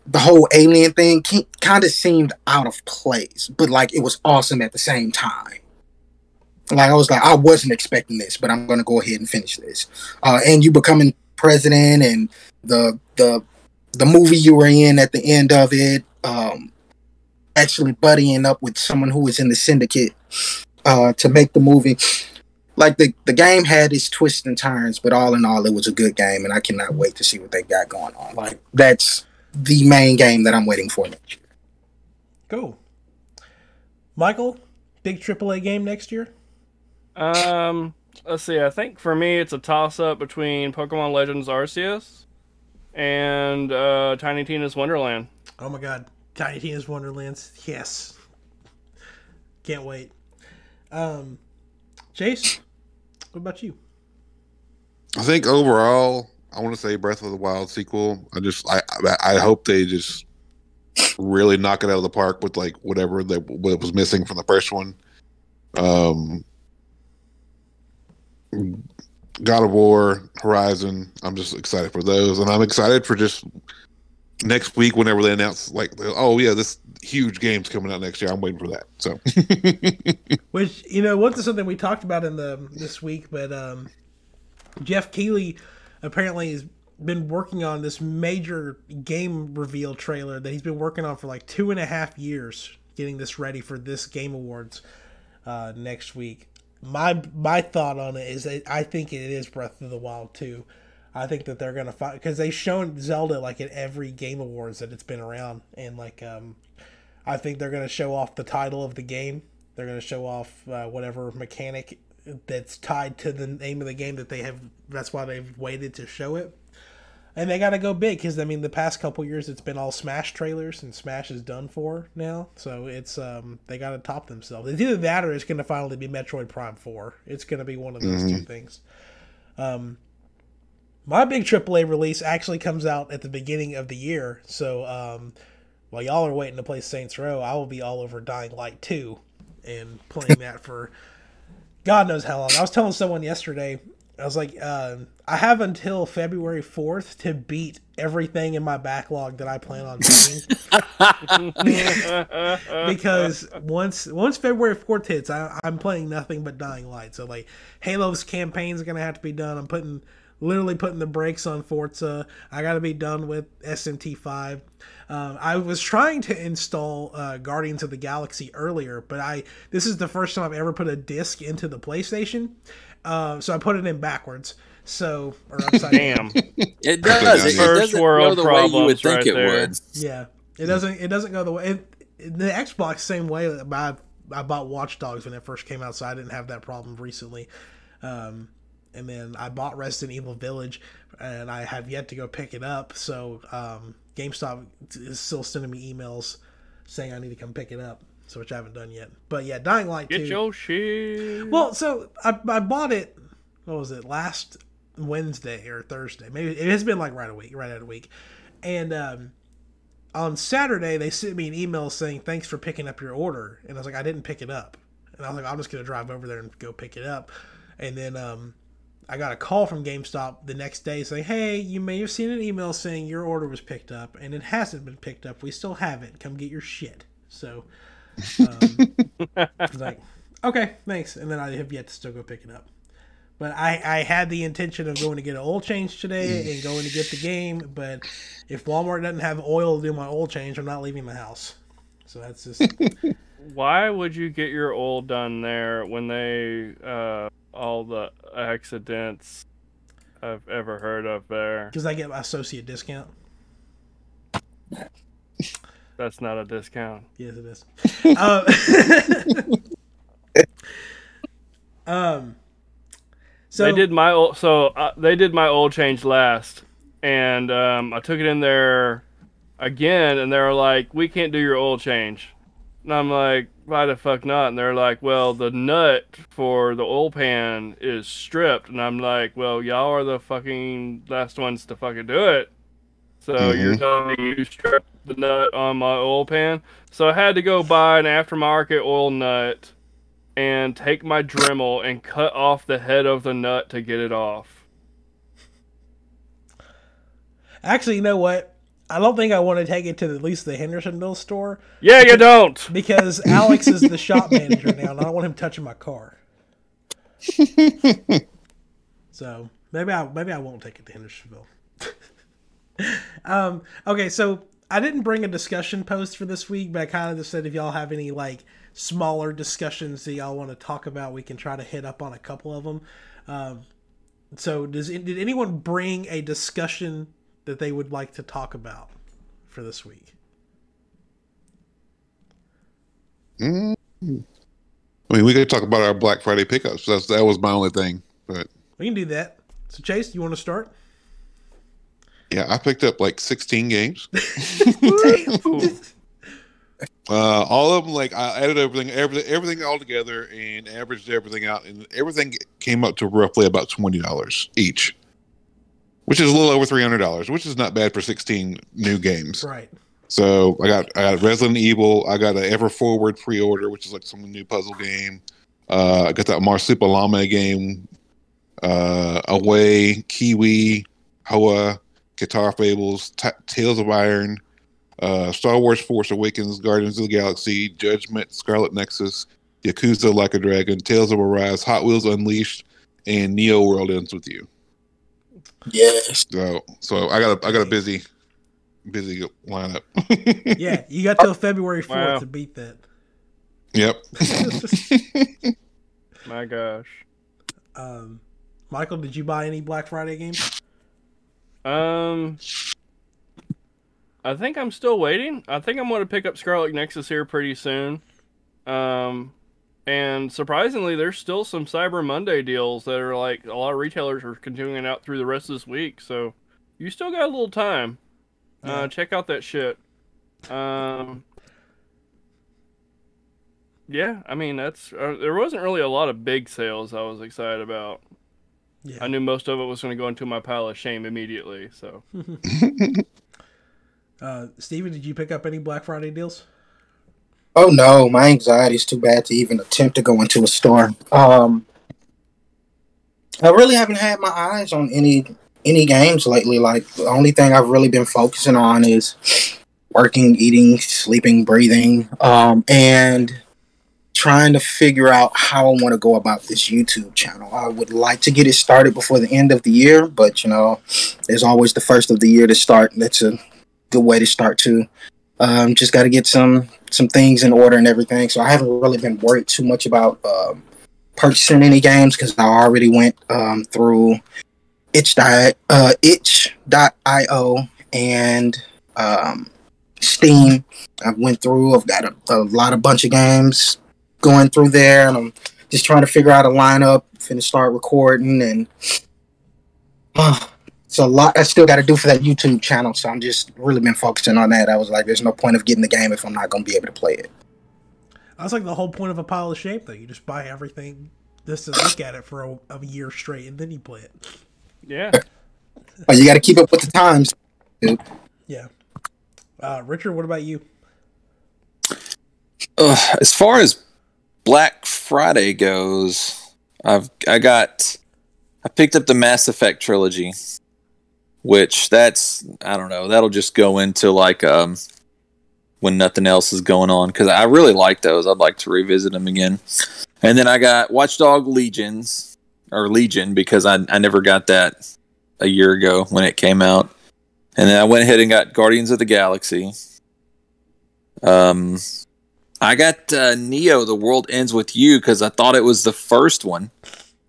the whole alien thing kind of seemed out of place, but like it was awesome at the same time like I was like, I wasn't expecting this, but I'm gonna go ahead and finish this. Uh, and you becoming president and the the the movie you were in at the end of it, um, actually buddying up with someone who was in the syndicate uh, to make the movie. Like the the game had its twists and turns, but all in all, it was a good game, and I cannot wait to see what they got going on. Like that's the main game that I'm waiting for next year. Cool. Michael, big AAA game next year? Um, let's see. I think for me, it's a toss up between Pokemon Legends Arceus and uh, Tiny Tina's Wonderland. Oh my god, Tiny Tina's Wonderlands. Yes, can't wait. Um, Chase, what about you? I think overall, I want to say Breath of the Wild sequel. I just, I, I, I hope they just really knock it out of the park with like whatever that what was missing from the first one. Um, God of War, Horizon. I'm just excited for those, and I'm excited for just next week whenever they announce like, oh yeah, this huge game's coming out next year. I'm waiting for that. So, Which you know wasn't something we talked about in the this week, but um, Geoff Keighley apparently has been working on this major game reveal trailer that he's been working on for like two and a half years, getting this ready for this Game Awards uh, next week. My my thought on it is that I think it is Breath of the Wild 2. I think that they're gonna find because they've shown Zelda like at every Game Awards that it's been around, and like um, I think they're gonna show off the title of the game. They're gonna show off uh, whatever mechanic that's tied to the name of the game that they have. That's why they've waited to show it. And they got to go big because I mean the past couple years it's been all Smash trailers and Smash is done for now. So it's um they got to top themselves. It's either that or it's going to finally be Metroid Prime Four. It's going to be one of those two things. Um, my big AAA release actually comes out at the beginning of the year. So um, while y'all are waiting to play Saints Row, I will be all over Dying Light two and playing that for God knows how long. I was telling someone yesterday. I was like, uh, I have until February 4th to beat everything in my backlog that I plan on doing. because once once February 4th hits, I, I'm playing nothing but Dying Light. So like Halo's campaign's gonna have to be done. I'm putting literally putting the brakes on Forza. I got to be done with SMT5. Um, I was trying to install uh, Guardians of the Galaxy earlier, but I this is the first time I've ever put a disc into the PlayStation. Uh, so I put it in backwards. So or upside down. Damn. It does. It, it First doesn't world go the way you would think right it there. would. Yeah, it doesn't. It doesn't go the way. It, it- the Xbox same way. I I bought Watch Dogs when it first came out, so I didn't have that problem recently. Um, and then I bought Resident Evil Village, and I have yet to go pick it up. So um, GameStop is still sending me emails saying I need to come pick it up. So which I haven't done yet. But yeah, Dying Light Get 2. your shit. Well, so I, I bought it. What was it last Wednesday or Thursday? Maybe it has been like right a week, right at a week. And um, on Saturday, they sent me an email saying thanks for picking up your order, and I was like, I didn't pick it up, and I was like, I'm just gonna drive over there and go pick it up. And then um, I got a call from GameStop the next day saying, Hey, you may have seen an email saying your order was picked up, and it hasn't been picked up. We still have it. Come get your shit. So. Um, I was like, okay, thanks. And then I have yet to still go pick it up. But I, I had the intention of going to get an oil change today and going to get the game. But if Walmart doesn't have oil to do my oil change, I'm not leaving the house. So that's just Why would you get your oil done there when they uh all the accidents I've ever heard of there? because I get my associate discount. That's not a discount. Yes, it is. um, um, so they did my old so uh, they did my old change last, and um, I took it in there again, and they're like, "We can't do your oil change," and I'm like, "Why the fuck not?" And they're like, "Well, the nut for the oil pan is stripped," and I'm like, "Well, y'all are the fucking last ones to fucking do it." So you're mm-hmm. telling me you stripped the nut on my oil pan? So I had to go buy an aftermarket oil nut and take my Dremel and cut off the head of the nut to get it off. actually, you know what? I don't think I want to take it to at least the Hendersonville store Yeah, you don't. because Alex is the shop manager now, and I don't want him touching my car. so maybe I maybe I won't take it to Hendersonville. um, okay, so I didn't bring a discussion post for this week, but I kind of just said if y'all have any like smaller discussions that y'all want to talk about, we can try to hit up on a couple of them. Um, so does did anyone bring a discussion that they would like to talk about for this week? Mm. I mean, we could talk about our Black Friday pickups. That's that was my only thing. But We can do that. So Chase, you want to start? Yeah, I picked up like 16 games. Uh, all of them, like I added everything, everything, everything all together, and averaged everything out, and everything came up to roughly about twenty dollars each, which is a little over three hundred dollars, which is not bad for sixteen new games. right. So I got I got Resident Evil, I got an Ever Forward pre-order, which is like some new puzzle game. Uh, I got that Marsupilami game, uh, Away, Kiwi, Hoa, Kitaria Fables, T- Tails of Iron, uh, Star Wars Force Awakens, Guardians of the Galaxy, Judgment, Scarlet Nexus, Yakuza Like a Dragon, Tales of Arise, Hot Wheels Unleashed, and Neo World Ends with You. Yes. So so I got a I got a busy busy lineup. Yeah, you got till February 4th Wow. to beat that. Yep. My gosh. Um, Michael, did you buy any Black Friday games? Um, I think I'm still waiting. I think I'm going to pick up Scarlet Nexus here pretty soon. Um, and surprisingly, there's still some Cyber Monday deals that are like a lot of retailers are continuing out through the rest of this week. So you still got a little time. Yeah. Uh, check out that shit. Um, yeah, I mean that's uh, there wasn't really a lot of big sales I was excited about. Yeah. I knew most of it was going to go into my pile of shame immediately. So. Uh, Steven, did you pick up any Black Friday deals? Oh no, my anxiety is too bad to even attempt to go into a store. Um, I really haven't had my eyes on any any games lately. Like the only thing I've really been focusing on is working, eating, sleeping, breathing, um, and trying to figure out how I want to go about this YouTube channel. I would like to get it started before the end of the year, but you know, there's always the first of the year to start. That's a good way to start too. Um, just got to get some some things in order and everything. So I haven't really been worried too much about um, purchasing any games because I already went um, through itch dot uh, itch.io and um, Steam. I went through. I've got a, a lot of bunch of games going through there, and I'm just trying to figure out a lineup. Finna start recording, and it's a lot I still got to do for that YouTube channel. So I'm just really been focusing on that. I was like, there's no point of getting the game if I'm not going to be able to play it. That's like the whole point of a pile of shame, though. You just buy everything just to look at it for a, a year straight, and then you play it. Yeah. But you got to keep up with the times. Yeah. Uh, Richard, what about you? Ugh, as far as Black Friday goes, I've I got I picked up the Mass Effect trilogy, which that's I don't know that'll just go into like um when nothing else is going on because I really like those. I'd like to revisit them again. And then I got Watchdog Legions or Legion because I I never got that a year ago when it came out. And then I went ahead and got Guardians of the Galaxy. Um, I got uh, Neo: The World Ends with You because I thought it was the first one.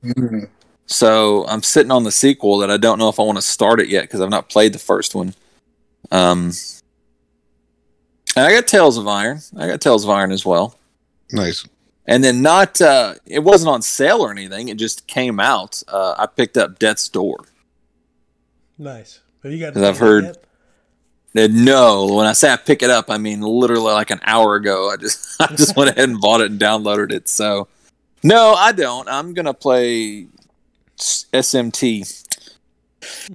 Mhm. So I'm sitting on the sequel that I don't know if I want to start it yet because I've not played the first one. Um, and I got Tails of Iron. I got Tails of Iron as well. nice. And then not uh, it wasn't on sale or anything. It just came out. Uh, I picked up Death's Door. Nice. Have you got? 'Cause I've heard- Uh, No, when I say I pick it up, I mean literally like an hour ago. I just I just went ahead and bought it and downloaded it. So no, I don't. I'm gonna play s- SMT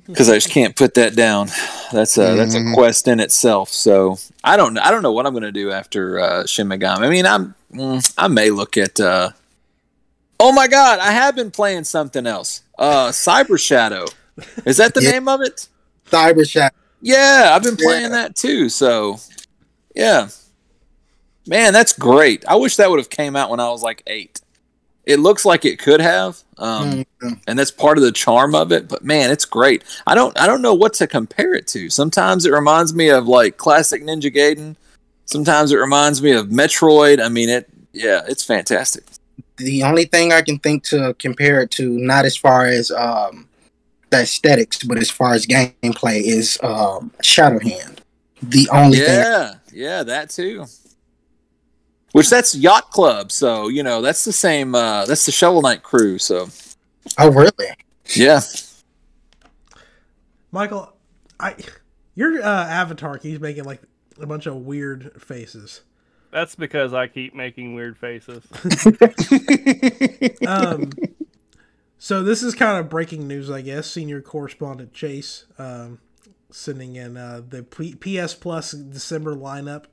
because I just can't put that down. That's a that's a Mhm. quest in itself. So I don't I don't know what I'm gonna do after uh, Shin Megami. I mean, I'm mm, I may look at. Uh, oh my God, I have been playing something else. Uh, Cyber Shadow. Is that the Yeah. name of it? Cyber Shadow. Yeah, I've been playing Yeah. that too. So, yeah, man, that's great. I wish that would have came out when I was like eight. It looks like it could have, um, Mhm. and that's part of the charm of it. But man, it's great. I don't, I don't know what to compare it to. Sometimes it reminds me of like classic Ninja Gaiden. Sometimes it reminds me of Metroid. I mean, it, yeah, it's fantastic. The only thing I can think to compare it to, not as far as um, the aesthetics, but as far as gameplay, is um, Shadowhand. The only thing. Yeah, yeah, that too. Which that's Yacht Club, so you know that's the same. uh That's the Shovel Knight crew. So Oh, really? yeah, Michael, I your uh, avatar keeps making like a bunch of weird faces. That's because I keep making weird faces. Um, so this is kind of breaking news, I guess. Senior correspondent Chase um, sending in uh, the P- PS Plus December lineup,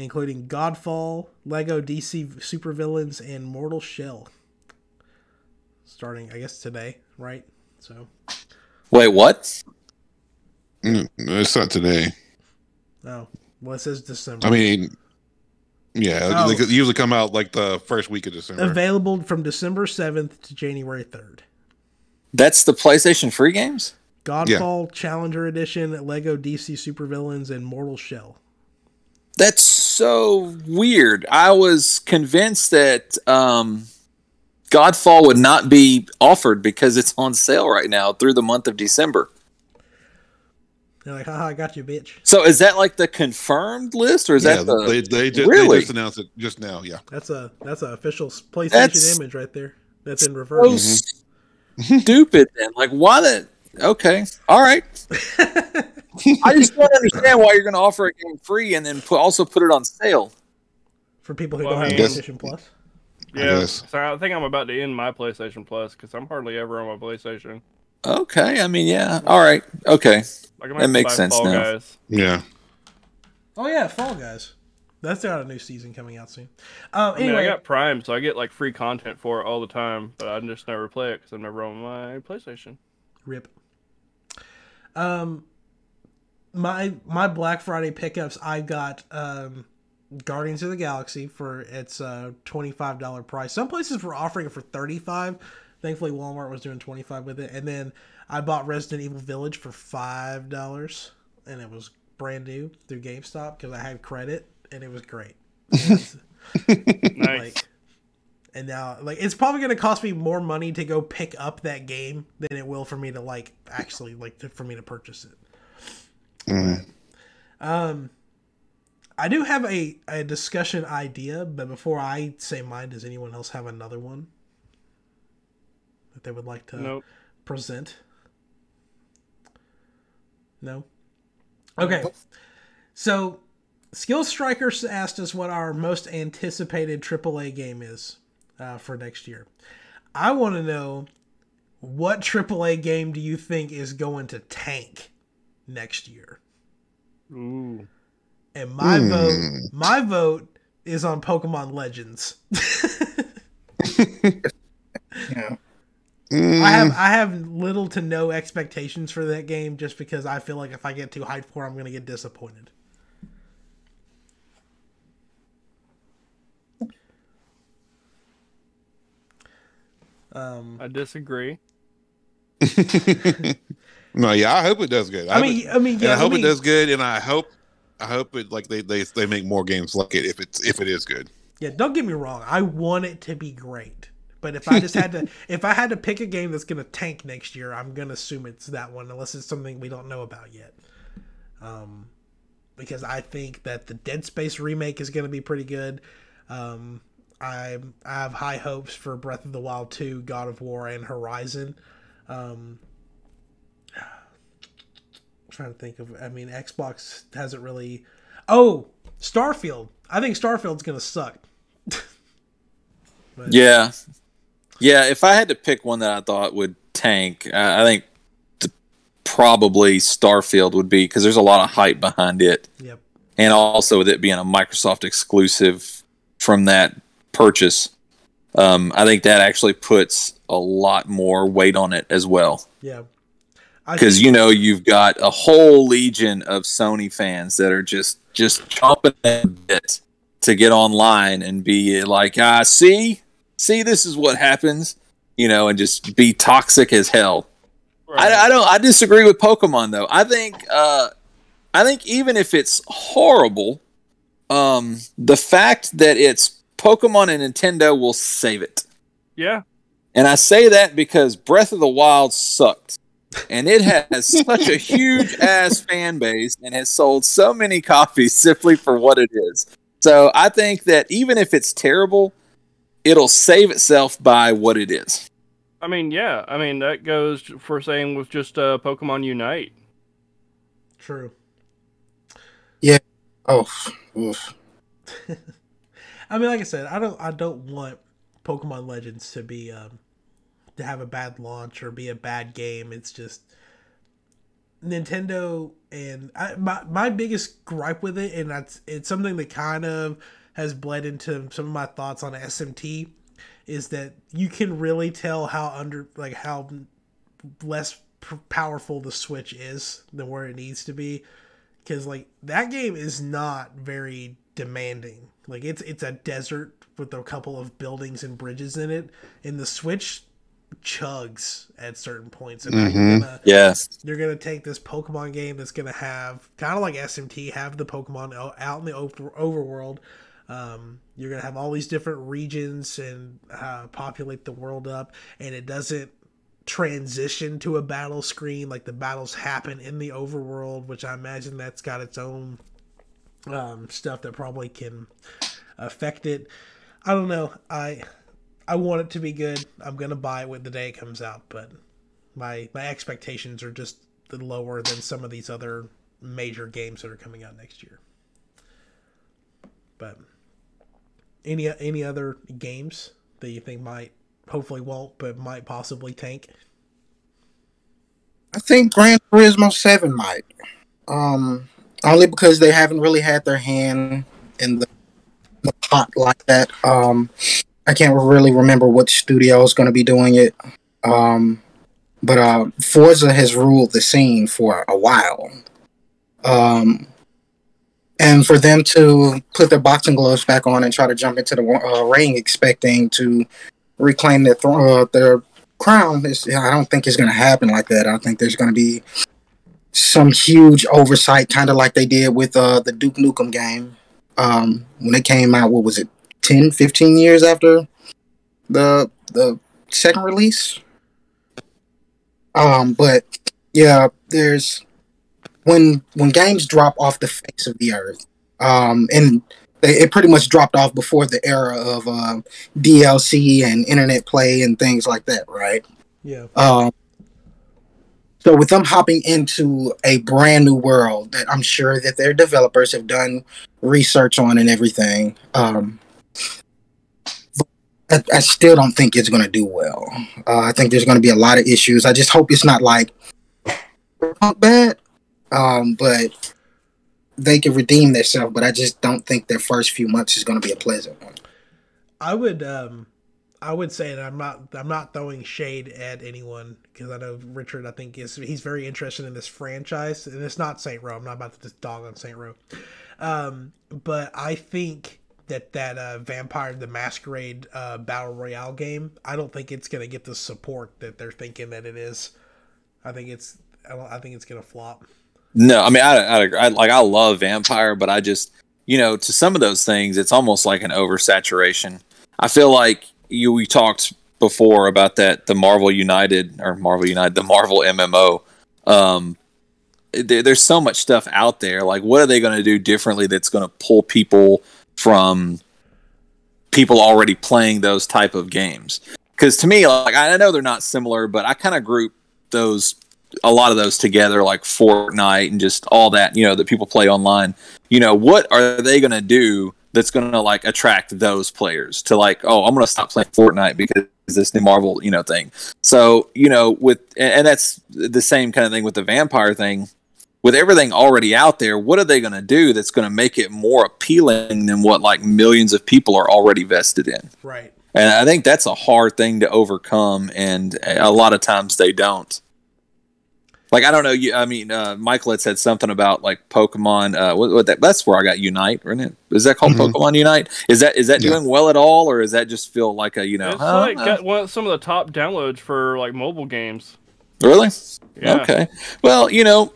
including Godfall, Lego DC Supervillains, and Mortal Shell. Starting, I guess today, right? So, Wait, what? Mm, it's not today. oh, well, it says December. I mean, yeah, Oh. they usually come out like the first week of December. available from December seventh to January third. That's the PlayStation free games? Godfall Challenger Edition, Lego DC Supervillains, and Mortal Shell. That's so weird. I was convinced that um, Godfall would not be offered because it's on sale right now through the month of December. They're like, haha, I got you, bitch. So is that like the confirmed list, or is yeah, that the? they they just, Really? they just announced it just now. Yeah, That's a that's an official PlayStation That's- image right there. That's in so reverse. stupid then. Like why the? Okay, all right. I just don't understand why you're going to offer a game free and then put, also put it on sale. For people who Well, don't I have mean- PlayStation Plus. Yeah, guess. so I think I'm about to end my PlayStation Plus because I'm hardly ever on my PlayStation. Okay, I mean, yeah, all right, okay. Like, I'm That gonna makes buy sense Fall now. Guys. yeah. Oh yeah, Fall Guys. That's got a new season coming out soon. Um, I mean, anyway, I got Prime, so I get like free content for it all the time, but I just never play it because I'm never on my PlayStation. rip. Um, my my Black Friday pickups. I got um, Guardians of the Galaxy for its uh twenty five dollar price. Some places were offering it for thirty five. Thankfully, Walmart was doing twenty five with it. And then I bought Resident Evil Village for five dollars, and it was brand new through GameStop because I had credit, and it was great. Nice. like and now like it's probably going to cost me more money to go pick up that game than it will for me to like actually like to, for me to purchase it Mm. um i do have a, a discussion idea but before i say mine does anyone else have another one that they would like to nope. present? No? Okay. So skill strikers asked us what our most anticipated aaa game is uh, for next year. I want to know what aaa game do you think is going to tank next year Ooh. and my Hmm. vote my vote is on pokemon legends Yeah. Mm, I have I have little to no expectations for that game just because I feel like if I get too hyped for it, I'm gonna get disappointed. Um, I disagree. no, yeah, I hope it does good. I mean, I mean, yeah, I hope let it does good, and I hope, I hope it like they they they make more games like it if it's if it is good. Yeah, don't get me wrong. I want it to be great, but if I just had to, if I had to pick a game that's gonna tank next year, I'm gonna assume it's that one, unless it's something we don't know about yet. Um, because I think that the Dead Space remake is gonna be pretty good. Um, I I have high hopes for Breath of the Wild 2, God of War, and Horizon. Um, trying to think of. I mean, Xbox hasn't really. Oh, Starfield. I think Starfield's gonna suck. But- Yeah, yeah. If I had to pick one that I thought would tank, I I think th- probably Starfield would be because there's a lot of hype behind it, Yep. and also with it being a Microsoft exclusive from that purchase, um, I think that actually puts a lot more weight on it as well. Yeah. Because you know you've got a whole legion of Sony fans that are just just chomping at bit to get online and be like, ah, see, see, this is what happens, you know, and just be toxic as hell. Right. I, I don't. I disagree with Pokemon though. I think. Uh, I think even if it's horrible, um, the fact that it's Pokemon and Nintendo will save it. yeah. And I say that because Breath of the Wild sucked. And it has such a huge ass fan base and has sold so many copies simply for what it is. So I think that even if it's terrible, it'll save itself by what it is. I mean, yeah. I mean, that goes for saying with just uh, Pokemon Unite. True. Yeah. Oh, oof. I mean, like I said, I don't I don't want Pokemon Legends to be um to have a bad launch or be a bad game. It's just Nintendo and I, my my biggest gripe with it, and that's it's something that kind of has bled into some of my thoughts on SMT, is that you can really tell how under like how less p- powerful the Switch is than where it needs to be, because like that game is not very demanding. Like it's it's a desert with a couple of buildings and bridges in it, and the Switch chugs at certain points. And now you're Mhm. gonna Yes. you're gonna take this Pokemon game that's gonna have kind of like SMT, have the Pokemon out in the over- overworld. Um, you're gonna have all these different regions and uh, populate the world up, and it doesn't transition to a battle screen like the battles happen in the overworld, which I imagine that's got its own um, stuff that probably can affect it. I don't know. I I want it to be good. I'm gonna buy it when the day it comes out, but my my expectations are just lower than some of these other major games that are coming out next year. But any any other games that you think might hopefully won't but might possibly tank? I think Gran Turismo Seven might. Um, only because they haven't really had their hand in the, the pot like that. Um, I can't really remember what studio is going to be doing it. Um, but uh, Forza has ruled the scene for a while. Um, and for them to put their boxing gloves back on and try to jump into the uh, ring, expecting to reclaim their thr- uh, their crown, is, I don't think it's going to happen like that. I think there's going to be some huge oversight, kind of like they did with uh, the Duke Nukem game um, when it came out. What was it, 10, 15 years after the the second release? Um, but yeah, there's when when games drop off the face of the earth, um, and they, it pretty much dropped off before the era of um, DLC and internet play and things like that, right? Yeah. Um, so with them hopping into a brand new world that I'm sure that their developers have done research on and everything, um, I, I still don't think it's going to do well. Uh, I think there's going to be a lot of issues. I just hope it's not like bad, um, but they can redeem themselves. But I just don't think their first few months is going to be a pleasant one. I would um I would say that I'm not I'm not throwing shade at anyone because I know Richard I think is he's very interested in this franchise and it's not Saint Row. I'm not about to just dog on Saint Row. Um but I think that that uh, Vampire the Masquerade uh, battle royale game I don't think it's to get the support that they're thinking that it is. I think it's I, I think it's to flop. No, I mean, I, I, I like I love Vampire, but I just you know to some of those things, it's almost like an oversaturation. I feel like you we talked before about that the Marvel United or Marvel United the Marvel MMO. Um, there, there's so much stuff out there. Like, what are they going to do differently that's going to pull people from people already playing those type of games? Because to me, like I know they're not similar, but I kind of group those a lot of those together, like Fortnite and just all that, you know, that people play online. You know, what are they going to do that's going to like attract those players to like, oh, I'm going to stop playing Fortnite because this new Marvel, you know, thing. So, you know, with and and that's the same kind of thing with the vampire thing. With everything already out there, what are they going to do that's going to make it more appealing than what like millions of people are already vested in? Right. And I think that's a hard thing to overcome, and a lot of times they don't. Like I don't know, you. I mean, uh, Michael had said something about like Pokemon. Uh, what, what that, that's where I got Unite, isn't it? Is that called Mhm. Pokemon Unite? Is that is that Yeah. doing well at all, or is that just feel like a you know? It's huh, like uh, got one some of the top downloads for like mobile games. really? Yeah. Okay. Well, you know,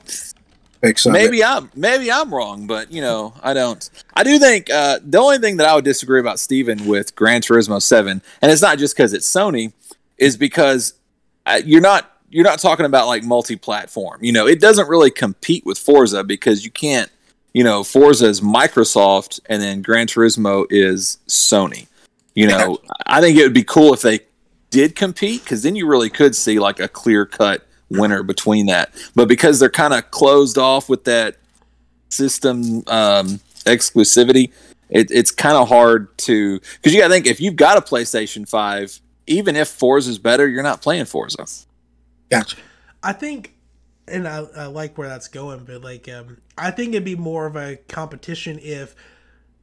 Fix of it. maybe I'm maybe I'm wrong, but you know, I don't. I do think uh, the only thing that I would disagree about Steven with Gran Turismo Seven, and it's not just because it's Sony, is because uh, you're not you're not talking about like multi-platform. You know, it doesn't really compete with Forza because you can't. You know, Forza is Microsoft, and then Gran Turismo is Sony. You know, I think it would be cool if they did compete because then you really could see like a clear cut winner between that. But because they're kind of closed off with that system um, exclusivity, it, it's kind of hard to because you got to think if you've got a PlayStation Five, even if Forza is better, you're not playing Forza. Gotcha. I think, and I, I like where that's going, but like, um, I think it'd be more of a competition if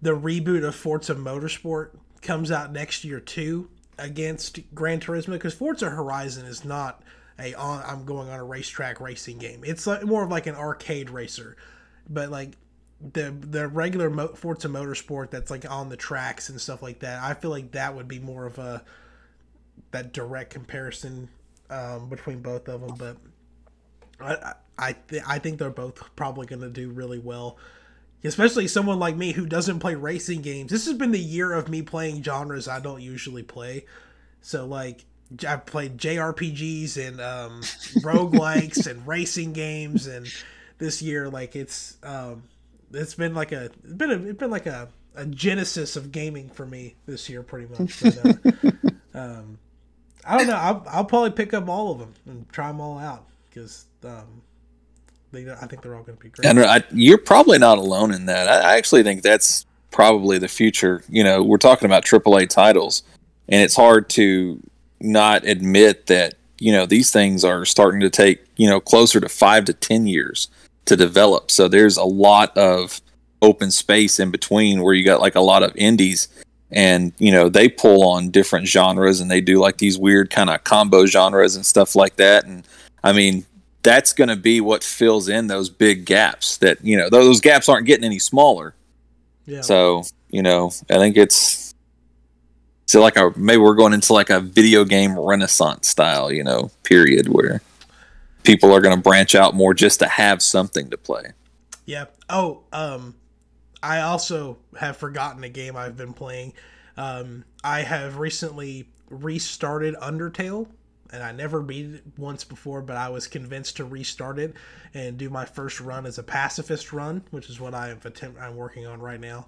the reboot of Forza Motorsport comes out next year too against Gran Turismo because Forza Horizon is not a on, I'm going on a racetrack racing game. It's like, more of like an arcade racer, but like the the regular Mo- Forza Motorsport that's like on the tracks and stuff like that. I feel like that would be more of a that direct comparison um, between both of them, but I I th- I think they're both probably going to do really well. Especially someone like me who doesn't play racing games. This has been the year of me playing genres I don't usually play. So like I've played JRPGs and um, roguelikes and racing games, and this year like it's um, it's been like a it's been a it's been like a, a genesis of gaming for me this year, pretty much. But, uh, um, I don't know. I'll, I'll probably pick up all of them and try them all out because um, they, I think they're all going to be great. And I, you're probably not alone in that. I, I actually think that's probably the future. You know, we're talking about AAA titles, and it's hard to not admit that you know these things are starting to take you know closer to five to ten years to develop. So there's a lot of open space in between where you got like a lot of indies and you know they pull on different genres and they do like these weird kind of combo genres and stuff like that and i mean that's going to be what fills in those big gaps that you know those gaps aren't getting any smaller yeah. so you know i think it's so like a maybe we're going into like a video game renaissance style you know period where people are going to branch out more just to have something to play Yeah. Oh, um, I also have forgotten a game I've been playing. Um, I have recently restarted Undertale, and I never beat it once before, but I was convinced to restart it and do my first run as a pacifist run, which is what I am attempt I'm working on right now.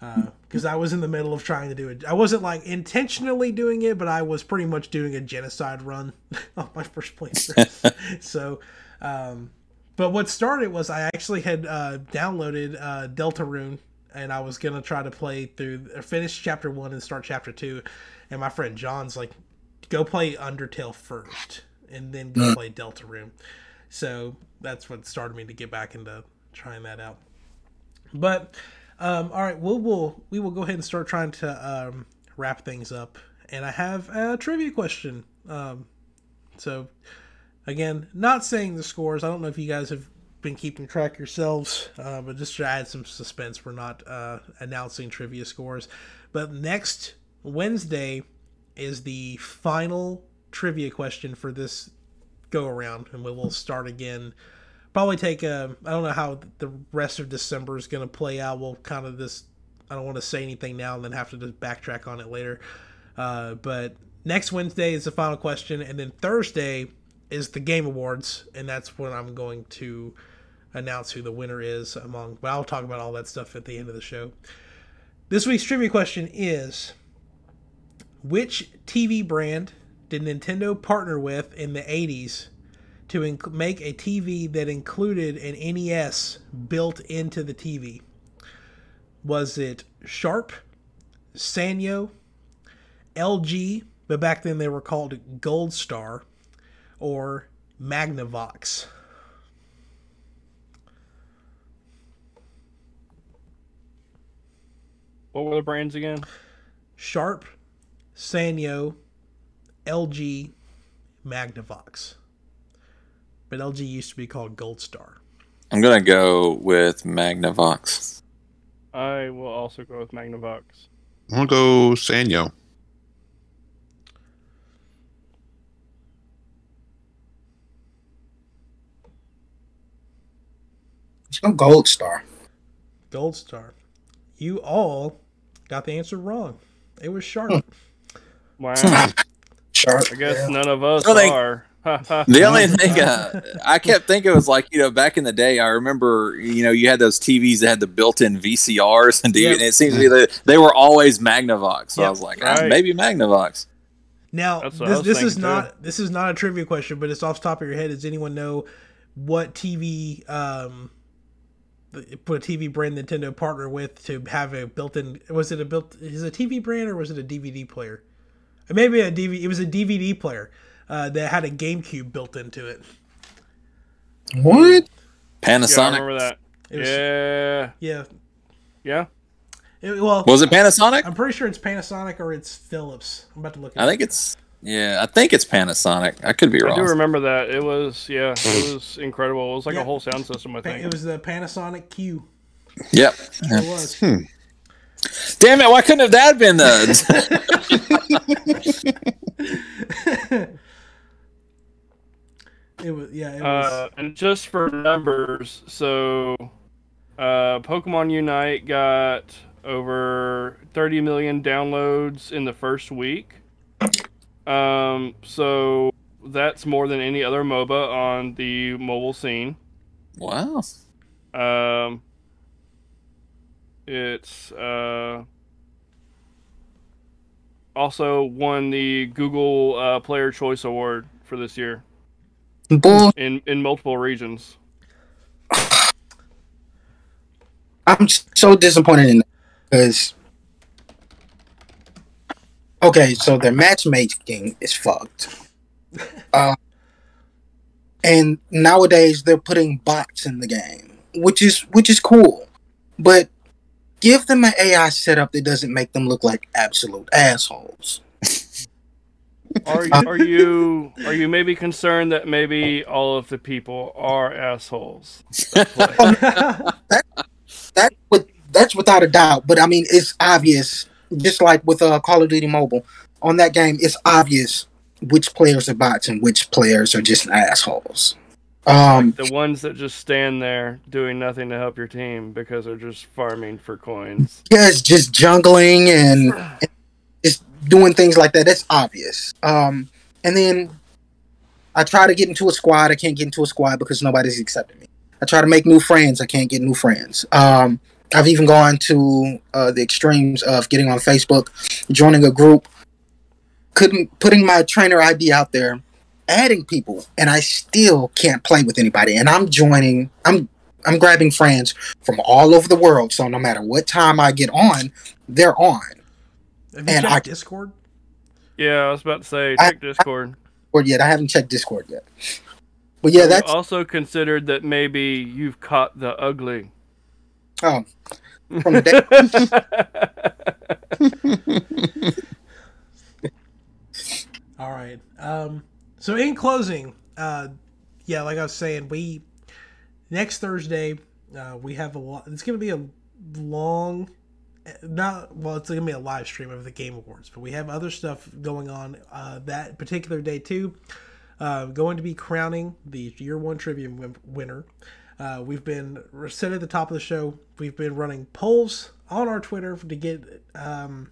Because I was in the middle of trying to do it. I wasn't like intentionally doing it, but I was pretty much doing a genocide run on my first playthrough. so, um, but what started was I actually had uh, downloaded uh, Deltarune, and I was gonna try to play through, or finish chapter one and start chapter two. And my friend John's like, "Go play Undertale first, and then go play Deltarune." So that's what started me to get back into trying that out. But um, all right, we'll, we'll we will go ahead and start trying to um, wrap things up. And I have a trivia question. Um, so again, not saying the scores. I don't know if you guys have been keeping track yourselves, uh, but just to add some suspense, we're not uh, announcing trivia scores. But next Wednesday is the final trivia question for this go around, and we will start again. Probably take a. I don't know how the rest of December is going to play out. We'll kind of just. I don't want to say anything now and then have to just backtrack on it later. Uh, but next Wednesday is the final question, and then Thursday is the Game Awards, and that's when I'm going to announce who the winner is among. But I'll talk about all that stuff at the end of the show. This week's trivia question is Which TV brand did Nintendo partner with in the 80s to inc- make a TV that included an NES built into the TV? Was it Sharp, Sanyo, LG, but back then they were called Gold Star, or Magnavox? What were the brands again? Sharp, Sanyo, LG, Magnavox. But LG used to be called Gold Star. i'm gonna go with magnavox I will also go with Magnavox. I'm gonna go Sanyo. It's no gold star. Gold Star. You all got the answer wrong. It was Sharp. Wow. Sharp. I guess yeah. none of us Well, they- are. Ha, ha. The only thing uh, I kept thinking was like, you know, back in the day, I remember, you know, you had those TVs that had the built-in VCRs and, DVD, Yep. and it seems to be that they were always Magnavox. So I was like, ah, Right. maybe Magnavox. Now, That's what I this this is thinking, not this is not a trivia question, but it's off the top of your head. Does anyone know what TV um put a TV brand Nintendo partner with to have a built-in? Was it a built? Is it a TV brand or was it a DVD player? Or maybe a DVD. It was a DVD player uh, that had a GameCube built into it. What? Yeah, I Panasonic. remember that. It was, Yeah, yeah. yeah. It- well, Was it Panasonic? I'm pretty sure it's Panasonic or it's Philips. I'm about to look. It I think it's yeah. I think it's Panasonic. I could be wrong. I do remember that. It was yeah, it was incredible. It was like Yeah. a whole sound system. I think. It was the Panasonic Q. Yep. It was. Hmm. Damn it! Why couldn't have that been the? It was. Yeah. It was. Uh, and just for numbers, so uh, Pokemon Unite got over 30 million downloads in the first week. Um, so that's more than any other MOBA on the mobile scene. wow. Um, it's uh, also won the Google uh, Player Choice Award for this year Bull. in in multiple regions. I'm so disappointed in that because. Okay, so their matchmaking is fucked. Uh, and nowadays they're putting bots in the game, which is which is cool, but give them an AI setup that doesn't make them look like absolute assholes. Are you, are you are you maybe concerned that maybe all of the people are assholes? that with that's without a doubt. But I mean, it's obvious. Just like with uh, Call of Duty Mobile, on that game, it's obvious which players are bots and which players are just assholes. Um, The ones that just stand there doing nothing to help your team because they're just farming for coins. yeah, it's just jungling and, and just doing things like that. That's obvious. Um, and then I try to get into a squad. I can't get into a squad because nobody's accepting me. I try to make new friends. I can't get new friends. Um, I've even gone to uh, the extremes of getting on Facebook, joining a group, couldn't putting my trainer ID out there, adding people, and I still can't play with anybody. And I'm joining. I'm I'm grabbing friends from all over the world. So no matter what time I get on, they're on. Have you and checked I- Discord? Yeah, I was about to say I- check Discord. Or yet I haven't checked Discord yet. But yeah, Have you that's also considered that maybe you've caught the ugly. oh, from the day. All right. Um, so in closing, uh, yeah, like I was saying, we next Thursday uh, we have a lot. It's going to be a long, not well. It's to be a live stream of the Game Awards, but we have other stuff going on uh, that particular day too. Uh, going to be crowning the year one trivia win- winner. Uh, we've been said at the top of the show. We've been running polls on our Twitter to get um,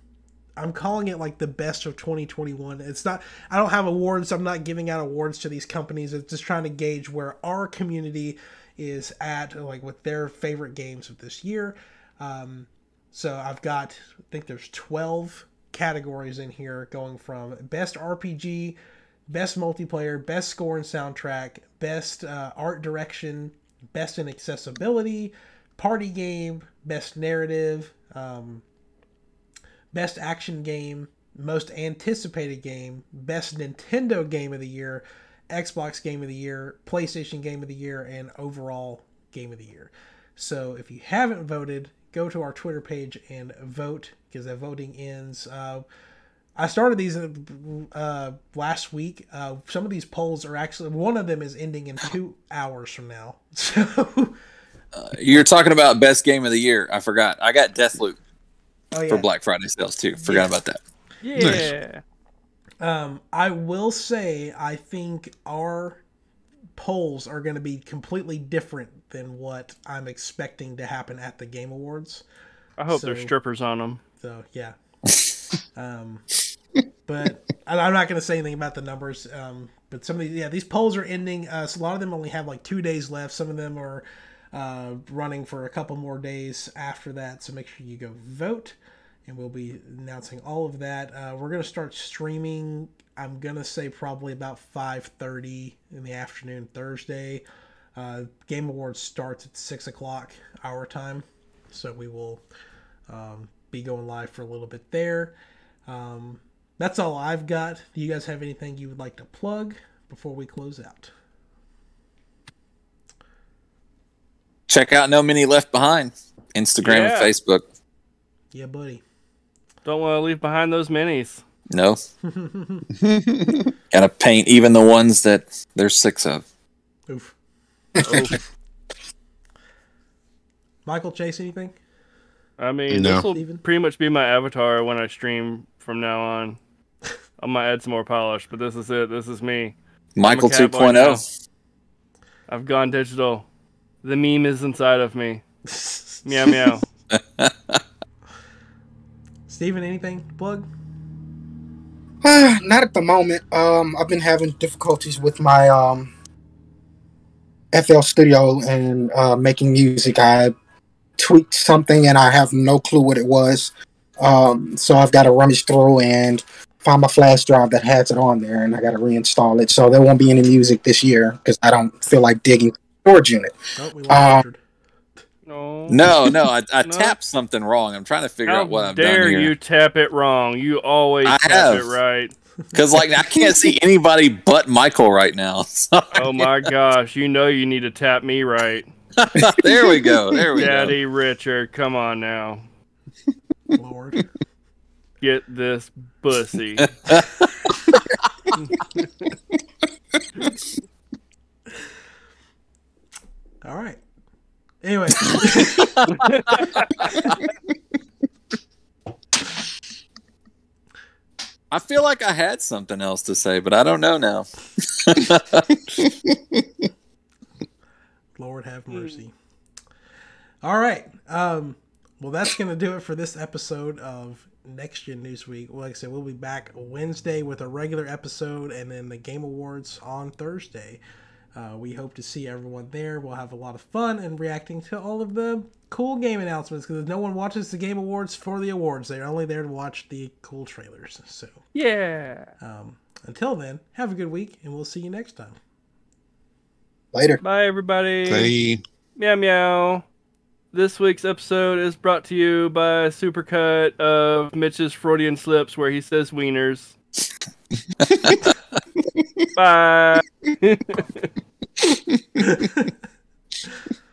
I'm calling it like the best of 2021. It's not. I don't have awards. I'm not giving out awards to these companies. It's just trying to gauge where our community is at, like with their favorite games of this year. Um, so I've got. I think there's 12 categories in here, going from best RPG, best multiplayer, best score and soundtrack, best uh, art direction, best in accessibility, party game, best narrative. Um, best action game, most anticipated game, best Nintendo game of the year, Xbox game of the year, PlayStation game of the year, and overall game of the year. So if you haven't voted, go to our Twitter page and vote because that voting ends. Uh, I started these uh, last week. Uh, some of these polls are actually one of them is ending in two hours from now. So You're talking about best game of the year. I forgot. I got Deathloop oh yeah. for Black Friday sales too. Forgot Yeah. about that. Yeah. Um, I will say I think our polls are going to be completely different than what I'm expecting to happen at the Game Awards. I hope So- there's strippers on them. So yeah. um, but I'm not going to say anything about the numbers. Um, but some of these, yeah, these polls are ending. Uh, so a lot of them only have like two days left. Some of them are uh, running for a couple more days after that. So make sure you go vote, and we'll be announcing all of that. Uh, we're going to start streaming. I'm gonna say probably about 5:30 in the afternoon Thursday. Uh, Game Awards starts at six o'clock our time, so we will um, be going live for a little bit there. Um, that's all I've got. Do you guys have anything you would like to plug before we close out? Check out No Mini Left Behind, Instagram Yeah. and Facebook. Yeah, buddy. Don't want to leave behind those minis. No, gotta paint even the ones that there's six of. Oof. Oh, Michael, Chase, anything? I mean, No. this will Steven? pretty much be my avatar when I stream from now on. I might add some more polish, but this is it. This is me. Michael cat boy 2.0. I've gone digital. The meme is inside of me. Meow meow. Steven, anything? to Plug? Not at the moment. Um, I've been having difficulties with my um, FL Studio and uh, making music. I tweaked something and I have no clue what it was. Um, so I've got to rummage through and find my flash drive that has it on there, and I got to reinstall it. So there won't be any music this year because I don't feel like digging storage unit. Oh, we Uh, No. No, no, I, I No. tapped something wrong. I'm trying to figure How out what I've dare done here. you tap it wrong? You always I tap have. it right. Because like I can't see anybody but Michael right now. So, Oh my gosh, you know you need to tap me right. there we go. There we go. Daddy Richard, come on now. Lord. Get this bussy. All right. Anyway, I feel like I had something else to say, but I don't know now. Lord have mercy. All right. Um, well, that's going to do it for this episode of Next Gen Newsweek. Like I said, we'll be back Wednesday with a regular episode and then the Game Awards on Thursday. Uh, we hope to see everyone there. We'll have a lot of fun and reacting to all of the cool game announcements because no one watches the Game Awards for the awards. They're only there to watch the cool trailers. So yeah. um, until then, have a good week and we'll see you next time. Later. Bye everybody. Say, Meow meow. This week's episode is brought to you by a supercut of Mitch's Freudian slips where he says wieners. Bye.